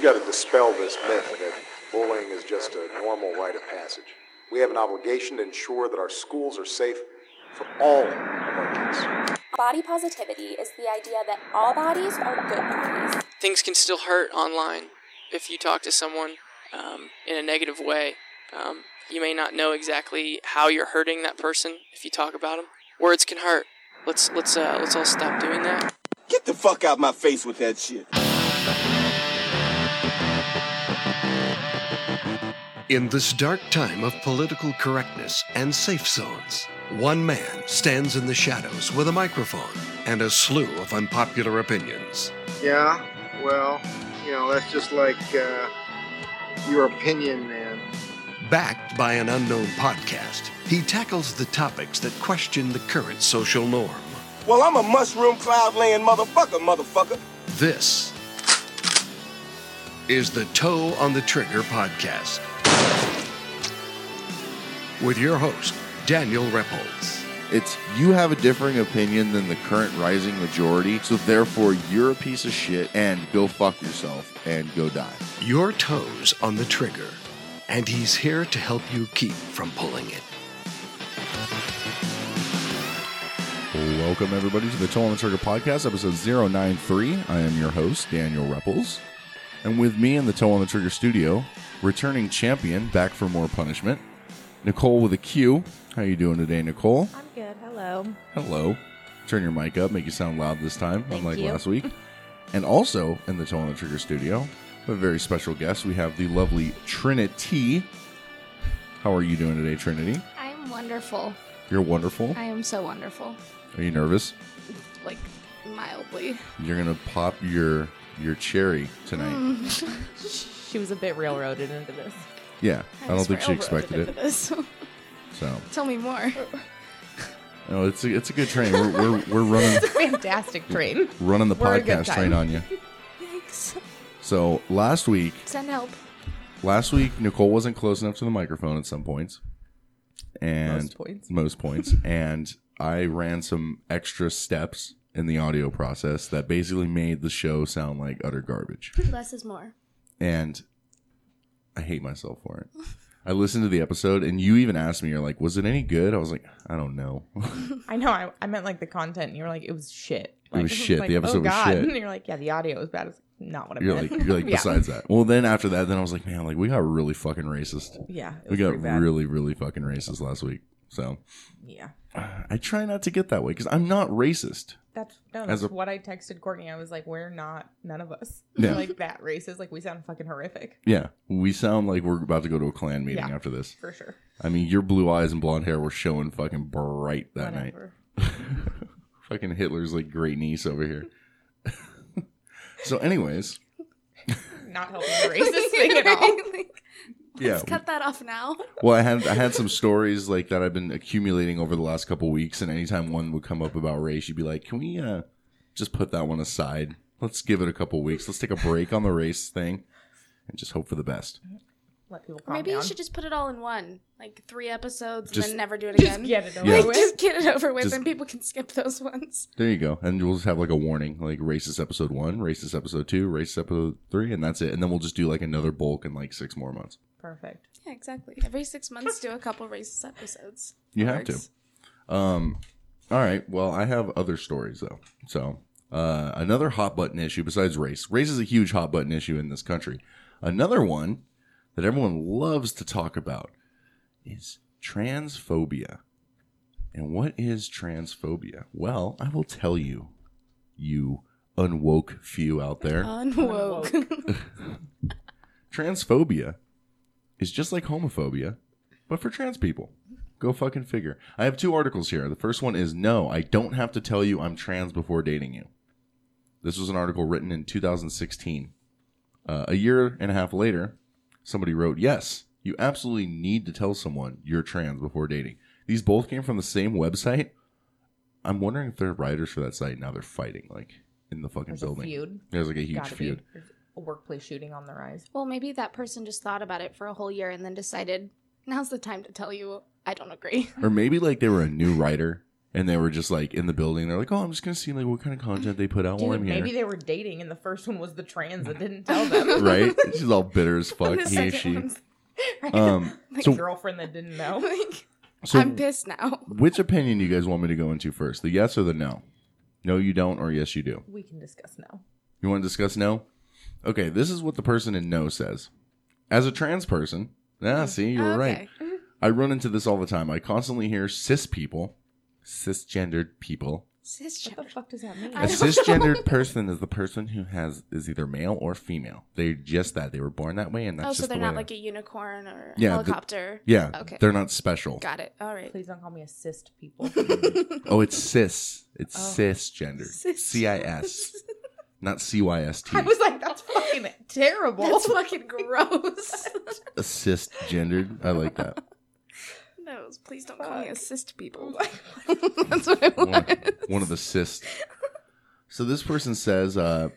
We've got to dispel this myth that bullying is just a normal rite of passage. We have an obligation to ensure that our schools are safe for all of our kids. Body positivity is the idea that all bodies are good bodies. Things can still hurt online if you talk to someone um, in a negative way. Um, you may not know exactly how you're hurting that person if you talk about them. Words can hurt. Let's let's uh, let's all stop doing that. Get the fuck out my face with that shit. In this dark time of political correctness and safe zones, one man stands in the shadows with a microphone and a slew of unpopular opinions. Yeah, well, you know, that's just like uh, your opinion, man. Backed by an unknown podcast, he tackles the topics that question the current social norm. Well, I'm a mushroom cloud laying motherfucker, motherfucker. This is the Toe on the Trigger podcast with your host, Daniel Repples. It's you have a differing opinion than the current rising majority, so therefore you're a piece of shit and go fuck yourself and go die. Your toes on the trigger, and he's here to help you keep from pulling it. Welcome everybody to the Toe on the Trigger podcast, episode 093. I am your host, Daniel Repples. And with me in the Toe on the Trigger studio, returning champion, back for more punishment, Nicole with a Q. How are you doing today, Nicole? I'm good. Hello. Hello. Turn your mic up, make you sound loud this time, Thank unlike you. last week. and also in the Toe on the Trigger studio, a very special guest. We have the lovely Trinity. How are you doing today, Trinity? I'm wonderful. You're wonderful. I am so wonderful. Are you nervous? Like, mildly. You're gonna pop your your cherry tonight. Mm. She was a bit railroaded into this. Yeah, I, don't think she expected it. So, Tell me more. no, it's a, it's a good train. We're we're, we're running Fantastic train. running the We're a good podcast train on you. Thanks. So last week, Send help. last week Nicole wasn't close enough to the microphone at some points, and Most points. most points, and I ran some extra steps in the audio process that basically made the show sound like utter garbage. Less is more. and I hate myself for it. I listened to the episode, and you even asked me, "You're like, was it any good?" I was like, "I don't know." I know. I, I meant like the content. And you were like, it was shit. Like, oh was shit. like, The episode oh, was shit. And you're like, yeah, the audio was bad. It's not what I you're meant. like, you're like. Yeah. Besides that, well, then after that, then I was like, man, like we got really fucking racist. Yeah. It We got really, really fucking racist last week. So Yeah. I try not to get that way because I'm not racist. That's, no, that's a- what I texted Courtney. I was like, we're not, none of us. Yeah. Like that racist. Like, we sound fucking horrific. Yeah, we sound like we're about to go to a Klan meeting Yeah. after this. For sure. I mean, your blue eyes and blonde hair were showing fucking bright that night. Fucking Hitler's like great niece over here. so, anyways, Not helping the racist thing at all. Like, yeah. Let's cut that off now. Well, I had I had some stories like that I've been accumulating over the last couple weeks, and anytime one would come up about race, you'd be like, "Can we uh, just put that one aside? Let's give it a couple weeks. Let's take a break on the race thing, and just hope for the best." Let people calm maybe down. you should just put it all in one. Like three episodes Just- and then never do it just again. get it over Yeah. With. just get it over with Just- and people can skip those ones. There you go, and we'll just have like a warning, like racist episode one, racist episode two, racist episode three, and that's it. And then we'll just do like another bulk in like six more months. Perfect. Yeah, exactly. Every six months, do a couple racist episodes. You have to. Um, all right. Well, I have other stories though. So, uh, another hot button issue besides race. Race is a huge hot button issue in this country. Another one that everyone loves to talk about is transphobia. And what is transphobia? Well, I will tell you, you unwoke few out there. Unwoke. transphobia is just like homophobia, but for trans people. Go fucking figure. I have two articles here. The first one is No, I don't have to tell you I'm trans before dating you. This was an article written in 2016. Uh, a year and a half later, somebody wrote, Yes, you absolutely need to tell someone you're trans before dating. These both came from the same website. I'm wondering if they're writers for that site now they're fighting, like in the fucking There's a building. feud. There's like a huge Gotta feud. There's a workplace shooting on the rise. well, maybe that person just thought about it for a whole year and then decided now's the time to tell you I don't agree. or maybe like they were a new writer and they were just like in the building. They're like, "Oh, I'm just gonna see like what kind of content they put out while I'm here." maybe they were dating, and the first one was the trans that didn't tell them. right? She's all bitter as fuck. The He, second she. one's- Um, Like so, girlfriend that didn't know. like, so I'm pissed now. which opinion do you guys want me to go into first? The yes or the no? No, you don't, or yes, you do. We can discuss no. You want to discuss no? Okay, this is what the person in no says. As a trans person, ah, see, you were right. Okay. I run into this all the time. I constantly hear cis people, cisgendered people. Cisgender. What the fuck does that mean? A cisgendered person is the person who has is either male or female. They're just that. They were born that way, and that's just that. Oh, just so they're the way not they- like a unicorn or Yeah, the- helicopter. yeah. Okay. They're not special. Got it. All right. Please don't call me a cyst, people. Oh, it's cis. It's Oh. cisgendered. Cis. C I S, not C Y S T. I was like, that's fucking terrible. That's fucking gross. Assist gendered. I like that. no, please don't call me a cyst people. That's what I one, want. one of the cysts. So this person says, uh,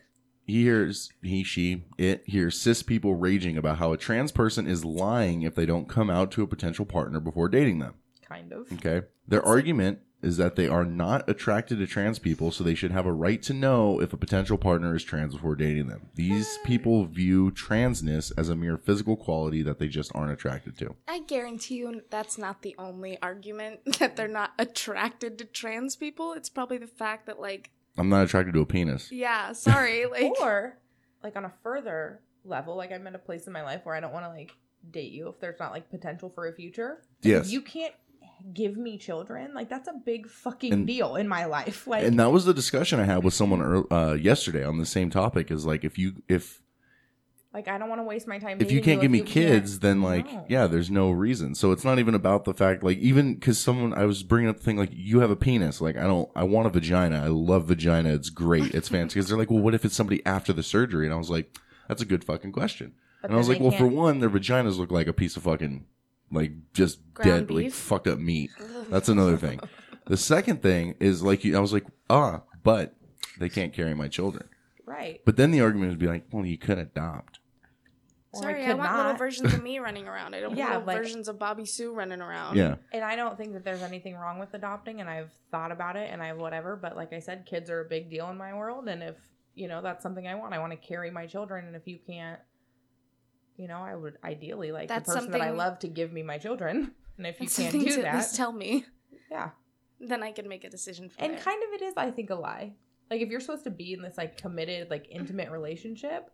he hears he, she, it hears cis people raging about how a trans person is lying if they don't come out to a potential partner before dating them. kind of. Okay. Their argument is that they are not attracted to trans people, so they should have a right to know if a potential partner is trans before dating them. These ah. people view transness as a mere physical quality that they just aren't attracted to. I guarantee you that's not the only argument that they're not attracted to trans people. It's probably the fact that, like, I'm not attracted to a penis. yeah, sorry, like, or like on a further level, like I'm in a place in my life where I don't want to like date you if there's not like potential for a future. Yes. You can't give me children. Like that's a big fucking And- deal in my life. Like and that was the discussion I had with someone uh, yesterday on the same topic. Is like if you if like I don't want to waste my time. if you can't give me you can't- kids, then like No. yeah, there's no reason. So it's not even about the fact like even because someone I was bringing up the thing like you have a penis. Like I don't I want a vagina. I love vagina. It's great. It's fancy. Because they're like, well, what if it's somebody after the surgery? And I was like, that's a good fucking question. But and I was like, well, for can't- one, their vaginas look like a piece of fucking like just Ground dead like fucked up meat. That's another thing. The second thing is like you, I was like, ah, but they can't carry my children. right. But then the argument would be like, well, you could adopt. Or sorry, I, could want little versions of me running around. I don't Yeah, want little like- versions of Bobby Sue running around. Yeah. And I don't think that there's anything wrong with adopting, and I've thought about it, and I've whatever. But like I said, kids are a big deal in my world, and if you know that's something I want, I want to carry my children, and if you can't, you know, I would ideally like That's the person that I love to give me my children, and if you That's can't do to that, at least tell me. yeah. Then I can make a decision for And it. kind of it is, I think, a lie. Like if you're supposed to be in this like committed, like intimate relationship,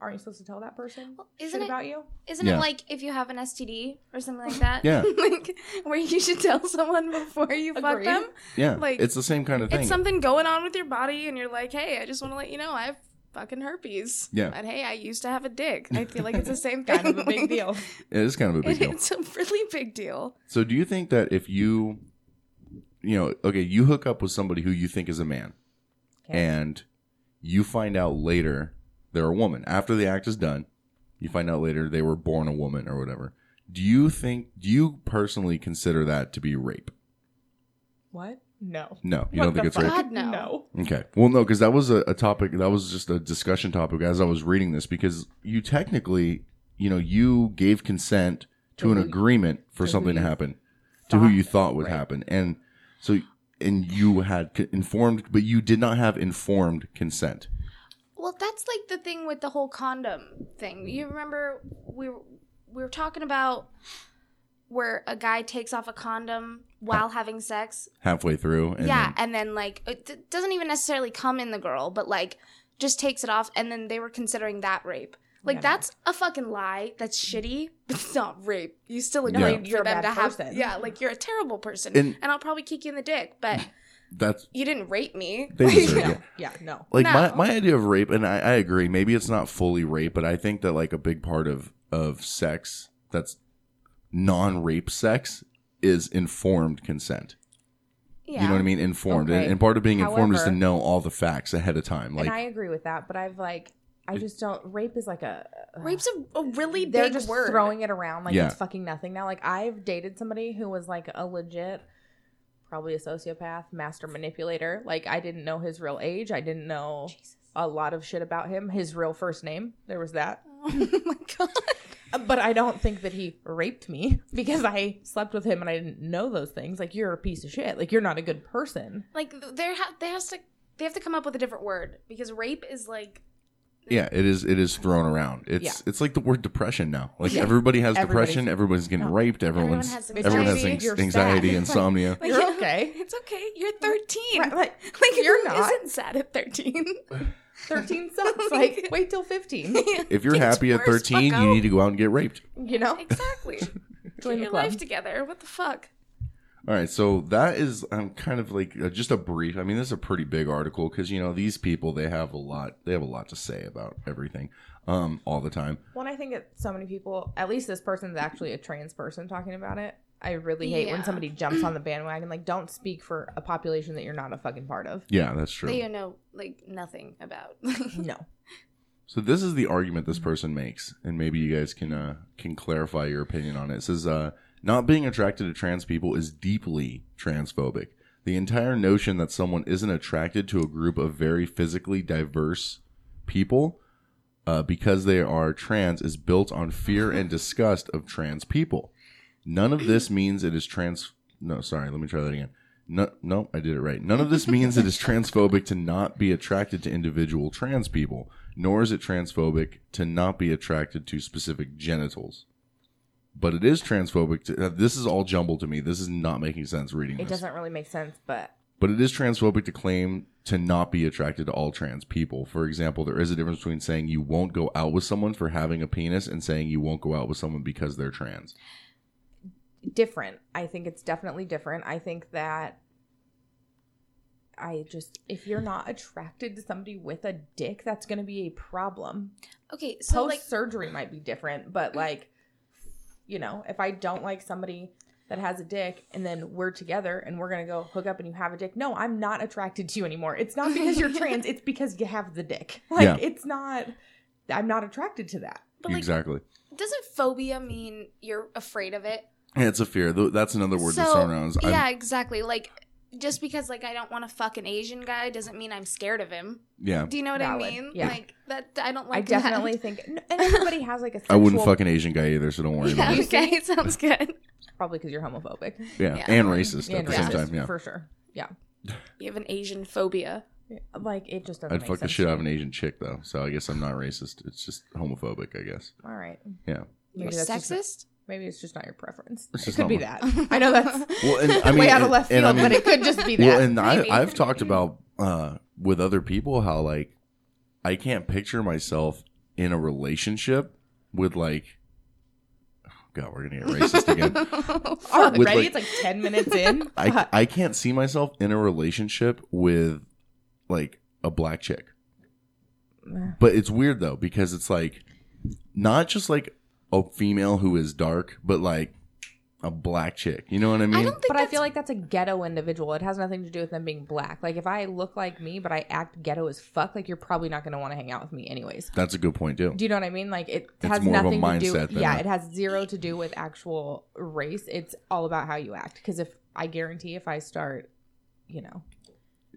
aren't you supposed to tell that person Well, isn't it- about you? Isn't Yeah. it like if you have an STD or something like that? Yeah. like where you should tell someone before you fuck them. Yeah. Like, it's the same kind of thing. It's something going on with your body, and you're like, hey, I just want to let you know I have fucking herpes. Yeah. But hey, I used to have a dick. I feel like it's the same. Kind of a big deal. it is kind of a big deal. it's a really big deal. So do you think that if you, you know, okay, you hook up with somebody who you think is a man, Okay. and you find out later they're a woman after the act is done, you find out later they were born a woman or whatever. Do you think? Do you personally consider that to be rape? What? No. No, you What don't think the it's rape. fuck? God, no. No. Okay. Well, no, because that was a, a topic. That was just a discussion topic as I was reading this. Because you technically, you know, you gave consent to To an who- agreement for to who something to you happen, to who thought- you thought would right. happen, and so and you had c- informed, but you did not have informed consent. Well, that's like the thing with the whole condom thing. You remember we were, we were talking about where a guy takes off a condom while having sex. Halfway through, and yeah, then- and then like it d- doesn't even necessarily come in the girl, but like just takes it off, and then they were considering that rape. Like Yeah, no. that's a fucking lie. That's shitty, but it's not rape. You still No, agreed you're for a them bad to have. person. Yeah, like you're a terrible person, And- and, I'll probably kick you in the dick, but that's you didn't rape me. They Like, deserve No. it. Yeah. No. like my, my idea of rape and I, I agree maybe it's not fully rape but i think that like a big part of of sex that's non-rape sex is informed consent yeah. you know what i mean informed and, Okay. and part of being informed is to know all the facts ahead of time like and I agree with that, but I've like, I just don't. Rape is like a. Uh, Rape's a, a really They're big just word. throwing it around like Yeah. it's fucking nothing now. Like I've dated somebody who was like a legit, probably a sociopath, master manipulator. Like I didn't know his real age. I didn't know a lot of shit about him. His real first name. There was that. Oh my god. Uh, but I don't think that he raped me because I slept with him and I didn't know those things. Like you're a piece of shit. Like you're not a good person. Like there, ha- there has to, they have to come up with a different word because rape is like Yeah, it is. It is thrown around. It's Yeah. it's like the word depression now. Like Yeah. everybody has Everybody's- depression. Everybody's getting No. raped. Everyone's everyone has anxiety, anx- you're anxiety, insomnia. Like, You're okay. It's okay. You're 13. Right, like, Like you're who not. isn't sad at 13? 13 sucks. Like wait till 15. If you're Gets happy at worse, 13, fucko. you need to go out and get raped. You know? Exactly. Join Get the your club. life together. What the fuck? All right, so that is um, kind of like uh, just a brief. I mean, this is a pretty big article because you know these people they have a lot. They have a lot to say about everything, um, all the time. Well, I think that so many people, at least this person's actually a trans person talking about it. I really hate Yeah. when somebody jumps on the bandwagon. Like, don't speak for a population that you're not a fucking part of. Yeah, that's true. That you know like nothing about. No. So this is the argument this person makes, and maybe you guys can uh, can clarify your opinion on it. It says uh, not being attracted to trans people is deeply transphobic. The entire notion that someone isn't attracted to a group of very physically diverse people uh, because they are trans is built on fear and disgust of trans people. None of this means it is trans. No, sorry. Let me try that again. No, no, I did it right. None of this means it is transphobic to not be attracted to individual trans people, nor is it transphobic to not be attracted to specific genitals. But it is transphobic to. Uh, this is all jumbled to me. This is not making sense reading It this. doesn't really make sense, but But it is transphobic to claim to not be attracted to all trans people. For example, there is a difference between saying you won't go out with someone for having a penis and saying you won't go out with someone because they're trans. Different. I think it's definitely different. I think that I just, if you're not attracted to somebody with a dick, that's going to be a problem. okay, so Post like surgery might be different, but mm. like, you know, if I don't like somebody that has a dick and then we're together and we're going to go hook up and you have a dick, no, I'm not attracted to you anymore. It's not because you're trans, it's because you have the dick. Like, Yeah. it's not, I'm not attracted to that. but like exactly. doesn't phobia mean you're afraid of it? Yeah, it's a fear. That's another word that's So, thrown around. is I'm- yeah, exactly. Like just because like I don't want to fuck an Asian guy doesn't mean I'm scared of him. yeah. Do you know what Valid. I mean? Yeah. Like that I don't like I that. definitely think, and everybody has like a I sexual, wouldn't fuck an Asian guy either, so don't worry Yeah, about it. okay, sounds good. probably because you're homophobic. Yeah, Yeah. and racist at And the same time. Yeah, for sure. Yeah, You have an Asian phobia. like it just doesn't. I'd make fuck the shit out of an Asian chick though, so I guess I'm not racist. It's just homophobic, I guess. All right, Yeah. You're Maybe just sexist? Maybe it's just not your preference. It's It could be my- that. I know that's Well, and I mean, way out of left field, I mean- but it could just be that. Well, and I. I've talked about uh, with other people how like I can't picture myself in a relationship with like. oh, God, we're gonna get racist again. Already, like- it's like ten minutes in. I I can't see myself in a relationship with like a black chick. But it's weird though because it's like not just like a female who is dark, but like a black chick. You know what I mean? I don't think but I that's- feel like that's a ghetto individual. It has nothing to do with them being black. Like if I look like me, but I act ghetto as fuck, like you're probably not going to want to hang out with me anyways. That's a good point too. Do you know what I mean? Like it It's has more of a nothing to do. mindset than Yeah, a- it has zero to do with actual race. It's all about how you act. Because if I guarantee, if I start, you know,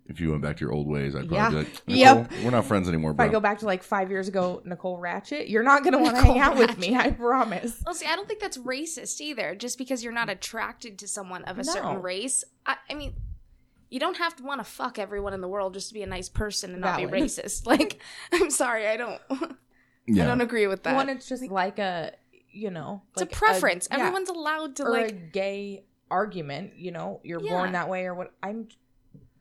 If you went back to your old ways, I'd probably Yeah. be like, Yep. We're not friends anymore, if bro." I go back to like five years ago, Nicole Ratchet, you're not going to want to hang out with me. I promise. Well, see, I don't think that's racist either. Just because you're not attracted to someone of a No. certain race, I, I mean, you don't have to want to fuck everyone in the world just to be a nice person and not be racist. Like, I'm sorry, I don't, I don't agree with that. One, it's just like a, you know, it's like a preference. yeah. Everyone's allowed to or a like. gay argument. You know, you're Yeah. born that way, or what? I'm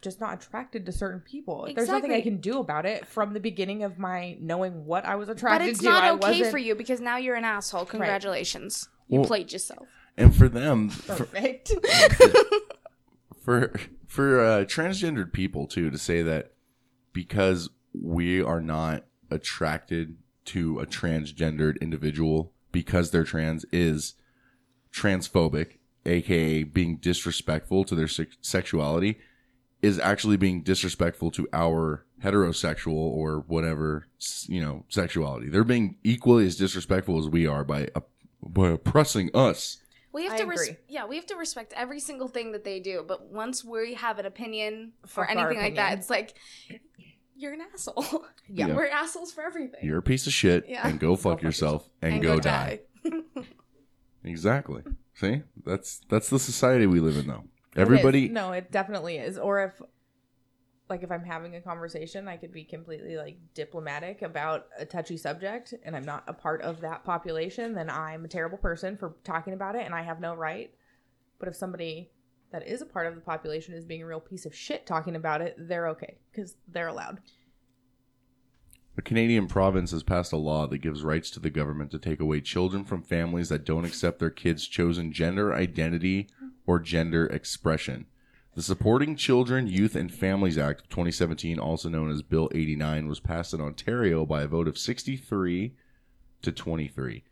just not attracted to certain people. There's nothing I can do about it from the beginning of my knowing what I was attracted to. But it's to. I not okay wasn't for you because now you're an asshole. Congratulations, you Well- played yourself. and for them, for, perfect. for for uh, transgendered people too to say that because we are not attracted to a transgendered individual because they're trans is transphobic aka being disrespectful to their sex- sexuality is actually being disrespectful to our heterosexual or whatever you know sexuality they're being equally as disrespectful as we are by op- by oppressing us We have I to, res- yeah, we have to respect every single thing that they do. But once we have an opinion for Fuck our anything like that, it's like you're an asshole. Yeah. We're assholes for everything. You're a piece of shit, Yeah. and go fuck yourself and, go, die. Exactly. See, that's that's the society we live in, though. It. Everybody, No, it definitely is. Or if, like, if I'm having a conversation, I could be completely like diplomatic about a touchy subject, and I'm not a part of that population. Then I'm a terrible person for talking about it, and I have no right. But if somebody that is a part of the population is being a real piece of shit talking about it, they're okay because they're allowed. A Canadian province has passed a law that gives rights to the government to take away children from families that don't accept their kids' chosen gender identity or gender expression. The Supporting Children, Youth, and Families Act of 2017, also known as Bill 89, was passed in Ontario by a vote of 63 to 23.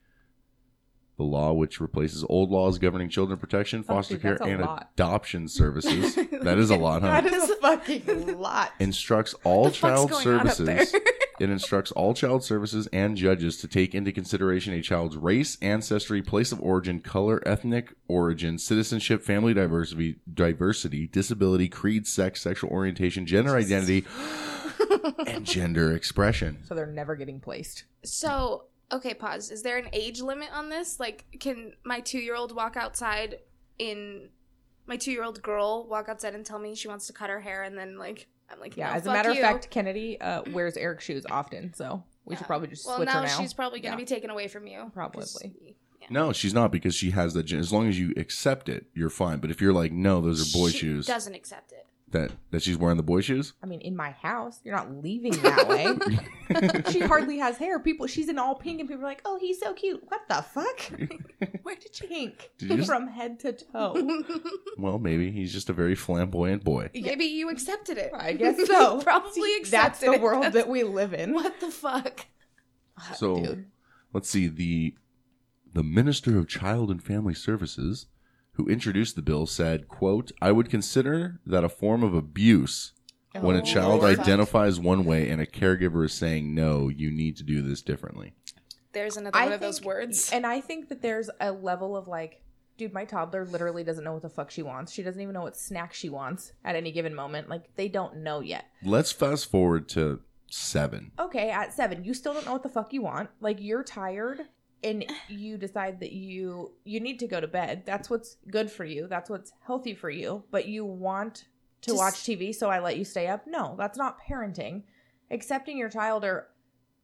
The law, which replaces old laws governing children protection, Oh, foster dude, care, and lot. adoption services. that is a lot, huh? That is a fucking lot. instructs all child going on up services. there? it instructs all child services and judges to take into consideration a child's race, ancestry, place of origin, color, ethnic origin, citizenship, family diversity, diversity, disability, creed, sex, sexual orientation, gender identity, and gender expression. So they're never getting placed. So, okay, pause. Is there an age limit on this? Like, can my two year old walk outside in. My two year old girl walk outside and tell me she wants to cut her hair, and then, like, I'm like, Yeah, no, as a matter you. of fact, Kennedy uh, wears Eric's shoes often, so we should probably just well, switch now, her now. she's probably going to Yeah. be taken away from you. Probably. yeah. No, she's not because she has that. As long as you accept it, you're fine. But if you're like, no, those are boy She shoes, Doesn't accept it. That that she's wearing the boy shoes. I mean, in my house, you're not leaving that way. she hardly has hair. People, she's in all pink, and people are like, "Oh, he's so cute." What the fuck? Where did you pink Did you just- from head to toe? Well, maybe he's just a very flamboyant boy. Maybe you accepted it. I guess so. Probably See, accepted That's the it. world That's- that we live in. What the fuck? So Dude. let's see the the Minister of Child and Family Services who introduced the bill said, quote, I would consider that a form of abuse when a Oh, child Lord. identifies one way and a caregiver is saying, no, you need to do this differently. There's another I one of those words. And I think that there's a level of like, dude, my toddler literally doesn't know what the fuck she wants. She doesn't even know what snack she wants at any given moment. Like, they don't know yet. Let's fast forward to seven. okay, at seven, you still don't know what the fuck you want. Like you're tired and you decide that you you need to go to bed. That's what's good for you. That's what's healthy for you. But you want to Just- watch TV, so I let you stay up. No, that's not parenting. Accepting your child or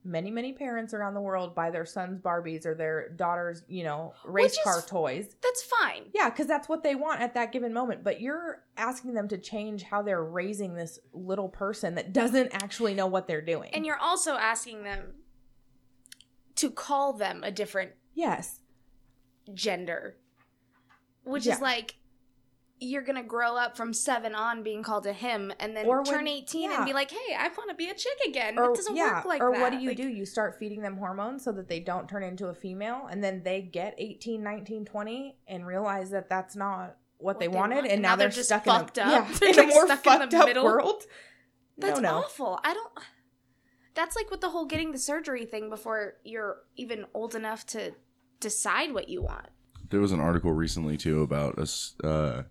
many many parents around the world buy their sons Barbies or their daughters, you know, race is- car toys. That's fine. Yeah, because that's what they want at that given moment. But you're asking them to change how they're raising this little person that doesn't actually know what they're doing. And you're also asking them to call them a different yes, gender, which Yeah. is like you're gonna grow up from seven on being called a him, and then when- turn eighteen yeah. and be like, "Hey, I want to be a chick again." or it doesn't yeah, work like that. or that. what do you Like, do? You start feeding them hormones so that they don't turn into a female, and then they get 18, 19, 20 and realize that that's not what, they, they wanted, want, and, and now now they're, they're just stuck fucked in a, up. Yeah, in a more stuck in fucked the up middle. world. That's no, no. awful. I don't. That's like with the whole getting the surgery thing before you're even old enough to decide what you want. There was an article recently too about us. Uh,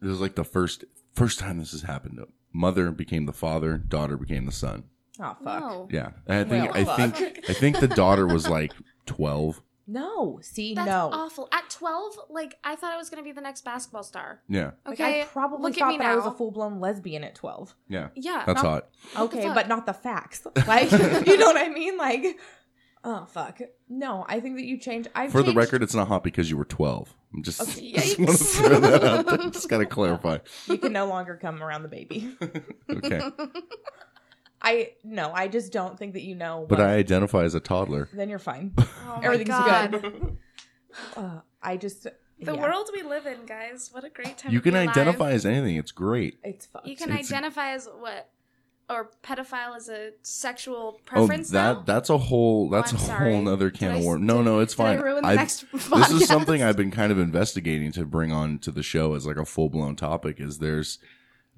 this was like the first first time this has happened. Mother became the father, daughter became the son. Oh fuck. No. Yeah, and I think Well, I think. I think the daughter was like twelve. No, see, That's no. awful. At 12, like, I thought I was going to be the next basketball star. Yeah, Like, Okay. I probably look at thought me that I was a full blown lesbian at twelve. yeah, Yeah. that's not- hot. Okay, fuck? but not the facts. Like, you know what I mean? Like, oh fuck. No, I think that you change. I For the record, it's not hot because you were twelve. I'm just, okay, just want to throw that out. There. Just gotta clarify. you can no longer come around the baby. Okay, I no, I just don't think that you know. but what- I identify as a toddler. then you're fine. Oh my Everything's God. good. Uh, I just The yeah, world we live in, guys. What a great time You to can be alive. identify as anything. It's great. It's fucked. You can It's- identify as what? Or pedophile as a sexual Oh, preference that now? that's a whole that's I'm a sorry. whole nother can Did of I- worms. No, did- no, it's did I fine. ruin the I- next this is podcast? something I've been kind of investigating to bring on to the show as like a full blown topic. Is there's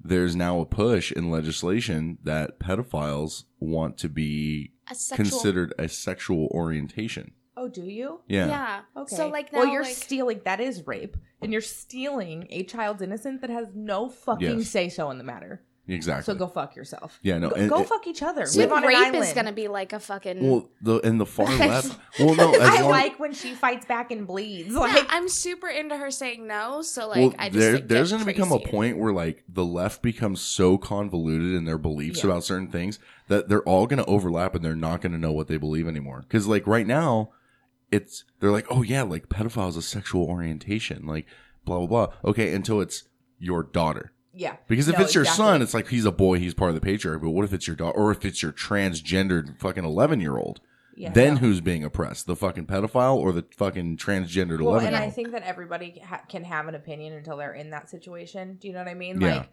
there's now a push in legislation that pedophiles want to be A sexual considered a sexual orientation. Oh, do you? Yeah. Yeah. Okay. So like now well, you're like, stealing. That is rape, and you're stealing a child's innocence that has no fucking Yes. say so in the matter. Exactly. So go fuck yourself. Yeah, no, Go, and- go and- fuck each other. So Live on an rape island. is gonna be like a fucking. well, the and the far left. Well, no, as I long, like when she fights back and bleeds. Yeah, Like I'm super into her saying no. So like, well, I just there, like, there's going to become a point where like the left becomes so convoluted in their beliefs Yeah. about certain things that they're all going to overlap and they're not going to know what they believe anymore. Because like right now, it's they're like, oh yeah, like pedophile is a sexual orientation, like blah blah blah. Okay, until it's your daughter. Yeah. Because if No, it's your exactly. son, it's like he's a boy, he's part of the patriarchy. But what if it's your daughter, or if it's your transgendered fucking eleven year old? Yeah, then no. who's being oppressed? The fucking pedophile or the fucking transgendered Well, eleven and I think that everybody ha- can have an opinion until they're in that situation. Do you know what I mean? Yeah. Like,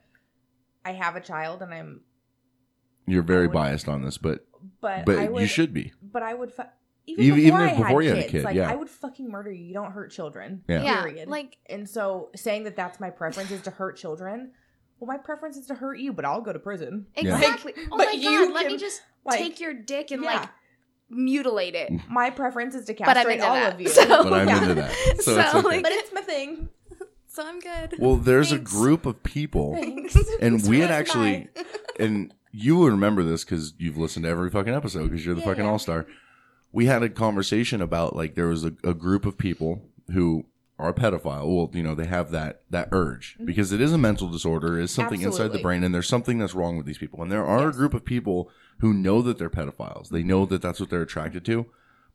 I have a child, and I'm, You're very would- biased on this, but but but would, you should be. But I would, fu- even, Even- before, even I before had you had a kids, kid, like yeah. I would fucking murder you. You don't hurt children. Yeah. Yeah, Period. like- and so saying that that's my preference is to hurt children. Well, my preference is to hurt you, but I'll go to prison. Exactly. Like, oh but my you god, let me just like- take your dick and Yeah. like mutilate it. Mm. My preference is to But I'm castrate all that. of you. So- But I'm Yeah. into that. So, it's okay. like- But it's my thing. So I'm good. well, there's Thanks. a group of people, Thanks. and we had actually, and you will remember this because you've listened to every fucking episode because you're the Yeah, fucking yeah. all star. We had a conversation about like there was a, a group of people who are a pedophile. Well, you know they have that that urge because it is a mental disorder, it is something inside the Mm-hmm. Brain, and there's something that's wrong with these people. And there are a group of people who know that they're pedophiles. They know that that's what they're attracted to,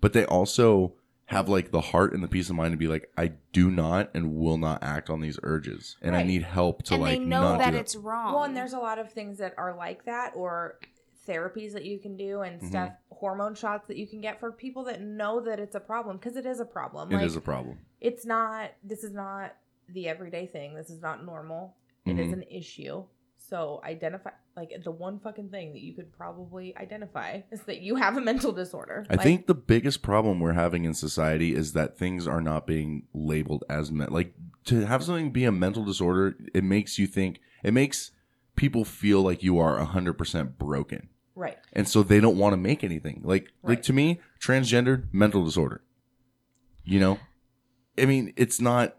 but they also have like the heart and the peace of mind to be like, I do not and will not act on these urges, and I need help to and like they know not that do it's wrong. Well, and there's a lot of things that are like that, or therapies that you can do, and Mm-hmm. stuff, hormone shots that you can get for people that know that it's a problem, because it is a problem. It like, is a problem. It's not. This is not the everyday thing. This is not normal. It is Mhm. an issue. So identify like the one fucking thing that you could probably identify is that you have a mental disorder. I Like, think the biggest problem we're having in society is that things are not being labeled as men. Like to have something be a mental disorder, it makes you think. It makes people feel like you are hundred percent broken, right. and so they don't want to make anything. Like like to me, transgender mental disorder. You know, I mean, it's not.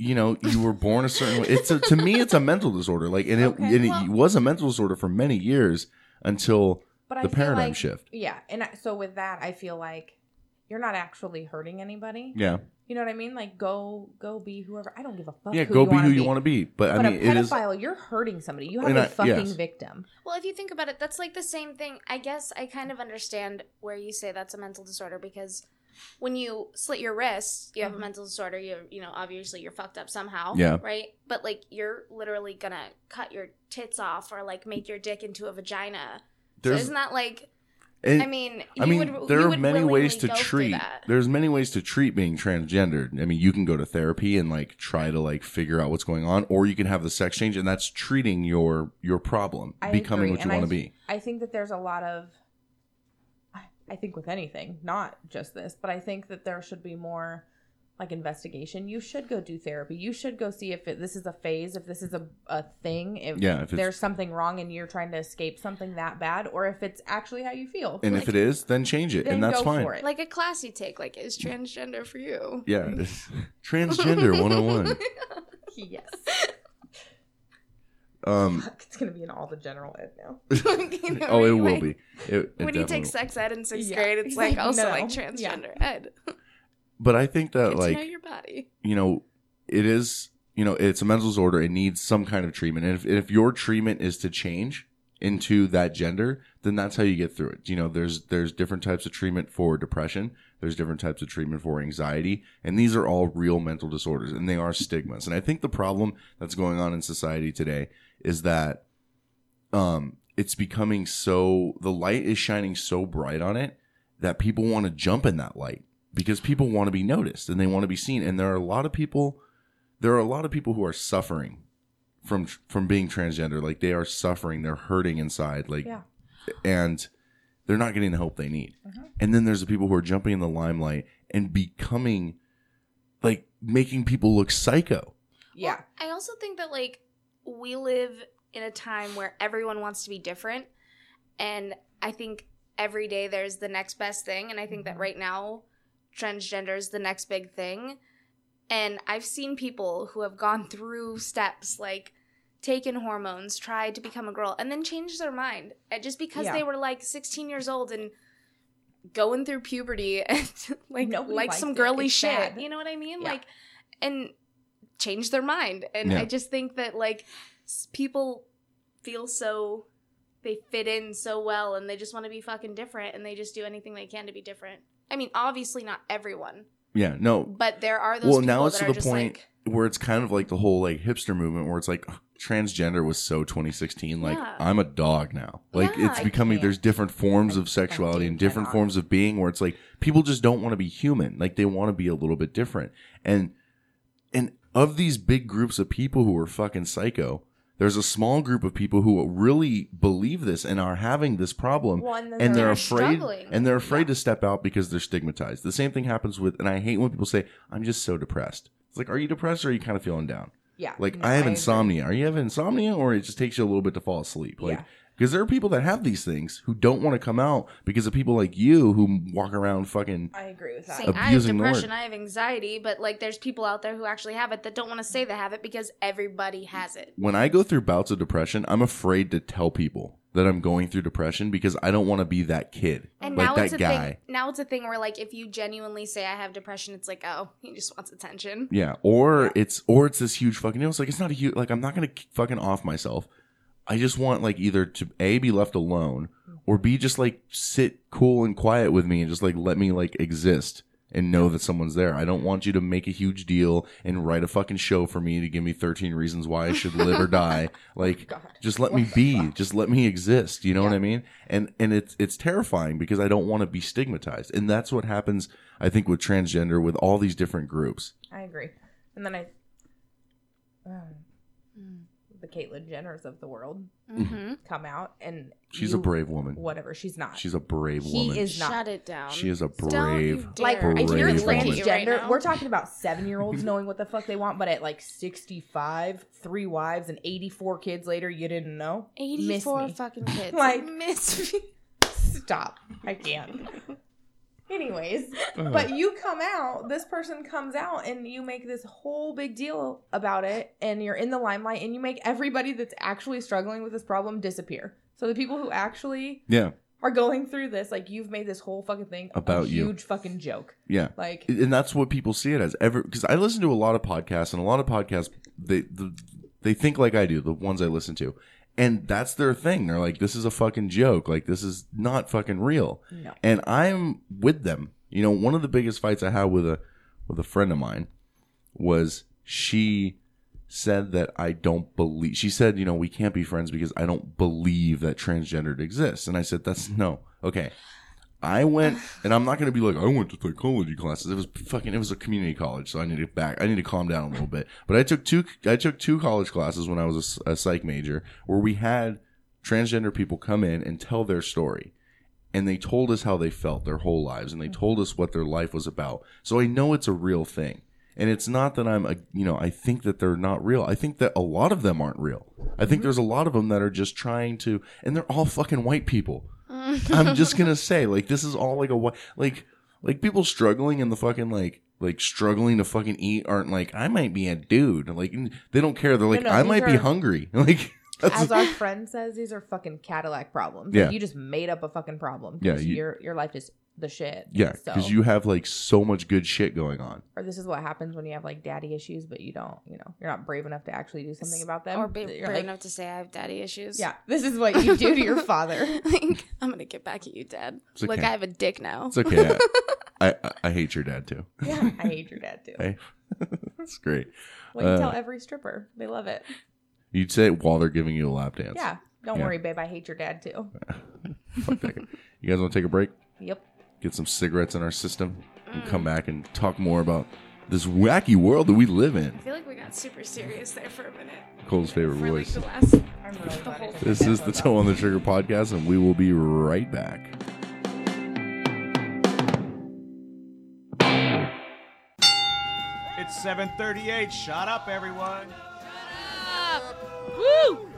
You know, you were born a certain way. It's a, to me, it's a mental disorder. Like, and it, Okay, and it was a mental disorder for many years until I the feel paradigm like- shift. Yeah, and I, so with that, I feel like you're not actually hurting anybody. Yeah. You know what I mean? Like go go be whoever. I don't give a fuck. yeah, who go you be wanna who you want to be. But, But I mean, a it is. pedophile, you're hurting somebody. You have And a I- fucking yes. victim. Well, if you think about it, that's like the same thing. I guess I kind of understand where you say that's a mental disorder because when you slit your wrist, you have Mm-hmm. a mental disorder. You you know, obviously you're fucked up somehow. Yeah. Right? But like you're literally gonna cut your tits off or like make your dick into a vagina. So isn't that like and- I mean, I mean, would- there you are would many ways to treat. that. There's many ways to treat being transgendered. I mean, you can go to therapy and like try to like figure out what's going on, or you can have the sex change, and that's treating your your problem, I becoming agree, what you want to be. I think that there's a lot of. I- I think with anything, not just this, but I think that there should be more like investigation. You should go do therapy. You should go see if it, this is a phase, if this is a, a thing, if, Yeah, if there's something wrong and you're trying to escape something that bad, or if it's actually how you feel. And Like, if it is, then change it, then and that's go fine. for it. like a classy take, like is transgender for you? Yeah, it's transgender 101. yes, Um, it's gonna be in all the general ed now. You know, oh, it right? will Like, be. It, it when you take sex ed in sixth Yeah. grade, it's like like, also no. like Yeah. transgender ed. But I think that Get like know your body. you know, it is, you know, it's a mental disorder. It needs some kind of treatment. And if, if your treatment is to change into that gender, then that's how you get through it. You know, there's, there's different types of treatment for depression. There's different types of treatment for anxiety. And these are all real mental disorders and they are stigmas. And I think the problem that's going on in society today is that, um, it's becoming so, the light is shining so bright on it that people want to jump in that light because people want to be noticed and they want to be seen. And there are a lot of people there are a lot of people who are suffering from from being transgender. Like they are suffering they're hurting inside like Yeah. and they're not getting the help they need. Mhm. and then there's the people who are jumping in the limelight and becoming like making people look psycho. Yeah, I also think that like we live in a time where everyone wants to be different. And I think every day there's the next best thing. And I think that right now transgender is the next big thing and I've seen people who have gone through steps like taken hormones, tried to become a girl, and then changed their mind. And just because Yeah. they were like 16 years old and going through puberty and like Nobody like some it. girly It's shit. sad. You know what I mean? Yeah. Like and change their mind. And Yeah. I just think that like people feel so they fit in so well and they just want to be fucking different and they just do anything they can to be different. I mean, obviously not everyone, Yeah, no. but there are those Well, now it's to the point like where it's kind of like the whole like hipster movement where it's like ugh, transgender was so 2016 like Yeah. i'm a dog now. Like Yeah, it's becoming there's different forms of sexuality and different forms of being where it's like people just don't want to be human. Like they want to be a little bit different. And and of these big groups of people who are fucking psycho there's a small group of people who really believe this and are having this problem Well, and and they're they're afraid struggling. and they're afraid to step out because they're stigmatized. The same thing happens with and i hate when people say i'm just so depressed. It's like are you depressed or are you kind of feeling down Yeah. like no, I have agree. insomnia. Are you having insomnia, or it just takes you a little bit to fall asleep? Like, Yeah. because there are people that have these things who don't want to come out because of people like you who walk around fucking. I agree with that. saying I have abusing the word. depression, I have anxiety, but like there's people out there who actually have it that don't want to say they have it because everybody has it. When I go through bouts of depression, I'm afraid to tell people that I'm going through depression because I don't want to be that kid, And like now that it's a guy. thing. Now it's a thing where like if you genuinely say I have depression, it's like oh he just wants attention. Yeah, or it's or it's this huge fucking. Know, it's like it's not a huge. Like I'm not gonna fucking off myself. I just want like either to a be left alone or b just like sit cool and quiet with me and just like let me like exist and know that someone's there. I don't want you to make a huge deal and write a fucking show for me to give me 13 reasons why I should live or die. Like just let me be, just let me exist, you know what I mean? And and it's it's terrifying because I don't want to be stigmatized. And that's what happens I think with transgender with all these different groups. I agree. And then I, um, the Caitlyn Jenners of the world Mm-hmm. come out and She's you- a brave woman. Whatever, she's not. She's a brave He woman. is not. Shut it down. She is a Don't brave, you dare. like brave if you're woman. transgender, Right we're talking about seven year olds knowing what the fuck they want, but at like sixty five, three wives and eighty four kids later, you didn't know. 84 fucking kids. Like- miss me. Stop. I can't. Anyways, uh-huh. but you come out, this person comes out, and you make this whole big deal about it, and you're in the limelight, and you make everybody that's actually struggling with this problem disappear. So the people who actually Yeah, are going through this, like you've made this whole fucking thing About a you. huge fucking joke. yeah. Like and that's what people see it as. Ever because I listen to a lot of podcasts, and a lot of podcasts they the, they think like I do. The ones I listen to, and that's their thing. They're like, "This is a fucking joke. Like this is not fucking real." No. And I'm with them. You know, one of the biggest fights I had with a with a friend of mine was she said that I don't believe. She said, you know, we can't be friends because I don't believe that transgendered exists. And I said, that's no. Okay. I went, and I'm not going to be like, I went to psychology classes. It was fucking, it was a community college, so I need to back, I need to calm down a little bit. But I took two, I took two college classes when I was a psych major where we had transgender people come in and tell their story. And they told us how they felt their whole lives, and they mm-hmm. told us what their life was about. So I know it's a real thing. And it's not that I'm, a, you know, I think that they're not real. I think that a lot of them aren't real. I think mm-hmm. there's a lot of them that are just trying to, and they're all fucking white people. I'm just gonna say, like, this is all like a white, like, like people struggling in the fucking like, like struggling to fucking eat aren't like, I might be a dude. Like, they don't care. They're like, no, I these might be hungry. Like, that's, as our friend says, these are fucking Cadillac problems. Yeah. Like, you just made up a fucking problem. Yeah, you- your your life is the shit. yeah, So- because you have like so much good shit going on. or this is what happens when you have like daddy issues, but you don't, you know, you're not brave enough to actually do something about them. Or be You're brave like, enough to say I have daddy issues. Yeah, this is what you do to your father. like, I'm gonna get back at you, Dad. It's Look. I have a dick now. It's okay. I, I, I hate your dad too. Yeah, I hate your dad too. Hey, that's great. Well, you Uh, tell every stripper they love it. You'd say it while they're giving you a lap dance. Yeah, don't Yeah. worry, babe. I hate your dad too. Fuck that. You guys want to take a break? Yep. Get some cigarettes in our system and come mm. back and talk more about this wacky world that we live in. I feel like we got super serious there for a minute. Cole's favorite For like voice. the last. I'm really glad I took This is the. Toe on the Trigger podcast, and we will be right back. It's 7:38. Shut up, everyone. Woo!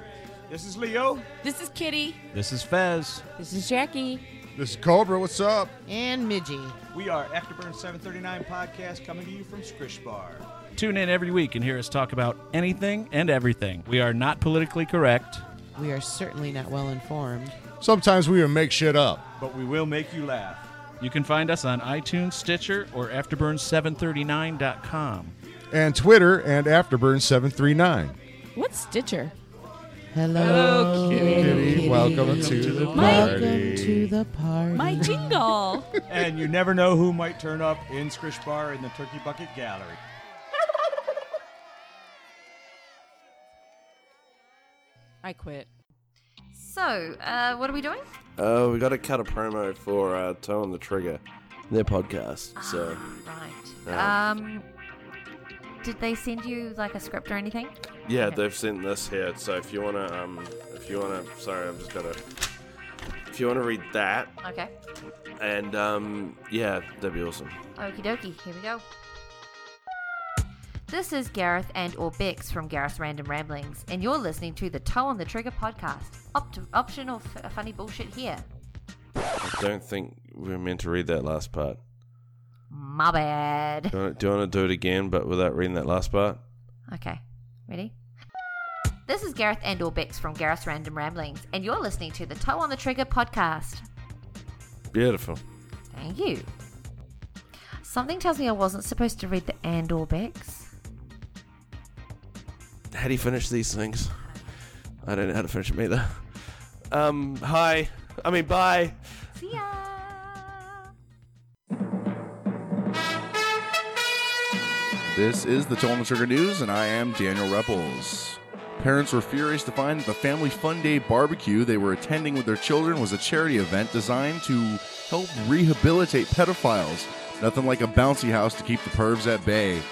This is Leo. This is Kitty. This is Fez. This is Jackie. This is Cobra. What's up? And Midgie. We are Afterburn 739 podcast coming to you from Scrish Bar. Tune in every week and hear us talk about anything and everything. We are not politically correct. We are certainly not well informed. Sometimes we even make shit up. But we will make you laugh. You can find us on iTunes, Stitcher, or Afterburn739.com. And Twitter and Afterburn739. What's Stitcher? Hello, Kitty, welcome to the party. Welcome to the party. My jingle. And you never know who might turn up in Scrish Bar in the Turkey Bucket Gallery. I quit. So, uh, what are we doing? Uh, we got to cut a promo for uh, Toe on the Trigger, their podcast. So, Right. Yeah. Um, did they send you like a script or anything? Yeah, they've sent this here. So if you wanna, um, if you wanna, sorry, I'm just gonna, if you wanna read that, Okay. and um, yeah, that'd be awesome. Okie dokie, here we go. This is Gareth and or Bex from Gareth's Random Ramblings, and you're listening to the Toe on the Trigger podcast. Opt- optional f- funny bullshit here. I don't think we are meant to read that last part. My bad. Do you, do you wanna do it again, but without reading that last part? Okay, ready? This is Gareth and or Bex from Gareth's Random Ramblings, and you're listening to the Toe on the Trigger podcast. Beautiful. Thank you. Something tells me I wasn't supposed to read the and or Bex. How do you finish these things? I don't know how to finish them either. Um, hi. I mean, bye. See ya. This is the Toe on the Trigger News, and I am Daniel Repples. Parents were furious to find that the Family Fun Day barbecue they were attending with their children was a charity event designed to help rehabilitate pedophiles. Nothing like a bouncy house to keep the pervs at bay.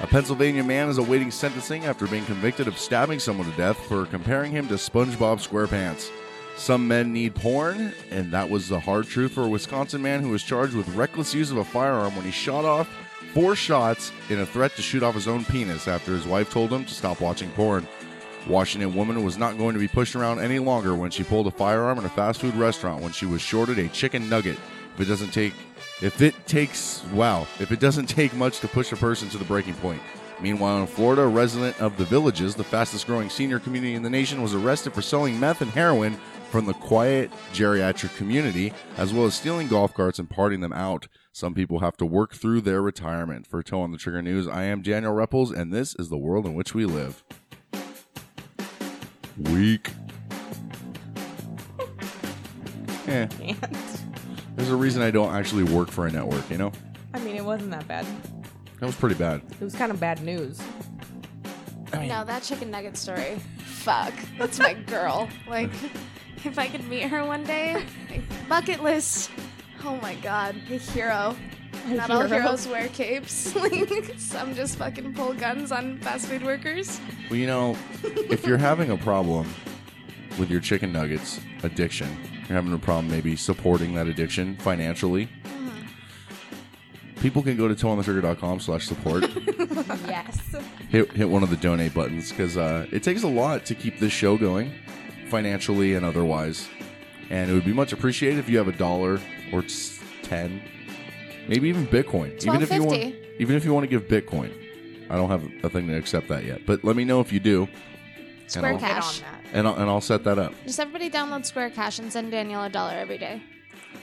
A Pennsylvania man is awaiting sentencing after being convicted of stabbing someone to death for comparing him to SpongeBob SquarePants. Some men need porn, and that was the hard truth for a Wisconsin man who was charged with reckless use of a firearm when he shot off four shots in a threat to shoot off his own penis after his wife told him to stop watching porn. Washington woman was not going to be pushed around any longer when she pulled a firearm in a fast food restaurant when she was shorted a chicken nugget. If it doesn't take if it takes wow, if it doesn't take much to push a person to the breaking point. Meanwhile, in Florida, a resident of the Villages, the fastest growing senior community in the nation, was arrested for selling meth and heroin from the quiet geriatric community, as well as stealing golf carts and parting them out. Some people have to work through their retirement. For Toe on the Trigger News, I am Daniel Repples, and this is the world in which we live. Weak. Eh. There's a reason I don't actually work for a network, you know? I mean, it wasn't that bad. That was pretty bad. It was kind of bad news. no, that chicken nugget story. Fuck. That's my girl. Like, if I could meet her one day, like, bucket list. Oh my god, a hero. Not all hero. heroes wear capes. Like, some just fucking pull guns on fast food workers. Well, you know, if you're having a problem with your chicken nuggets addiction, you're having a problem maybe supporting that addiction financially, people can go to toeonthetrigger.com slash support. yes. hit, hit one of the donate buttons because uh, it takes a lot to keep this show going financially and otherwise. And it would be much appreciated if you have a dollar or s- 10, maybe even Bitcoin. Even if you want, even if you want to give Bitcoin. I don't have a thing to accept that yet, but let me know if you do. Square and I'll, Cash. and I'll, and I'll set that up. Just everybody download Square Cash and send Daniel a dollar every day.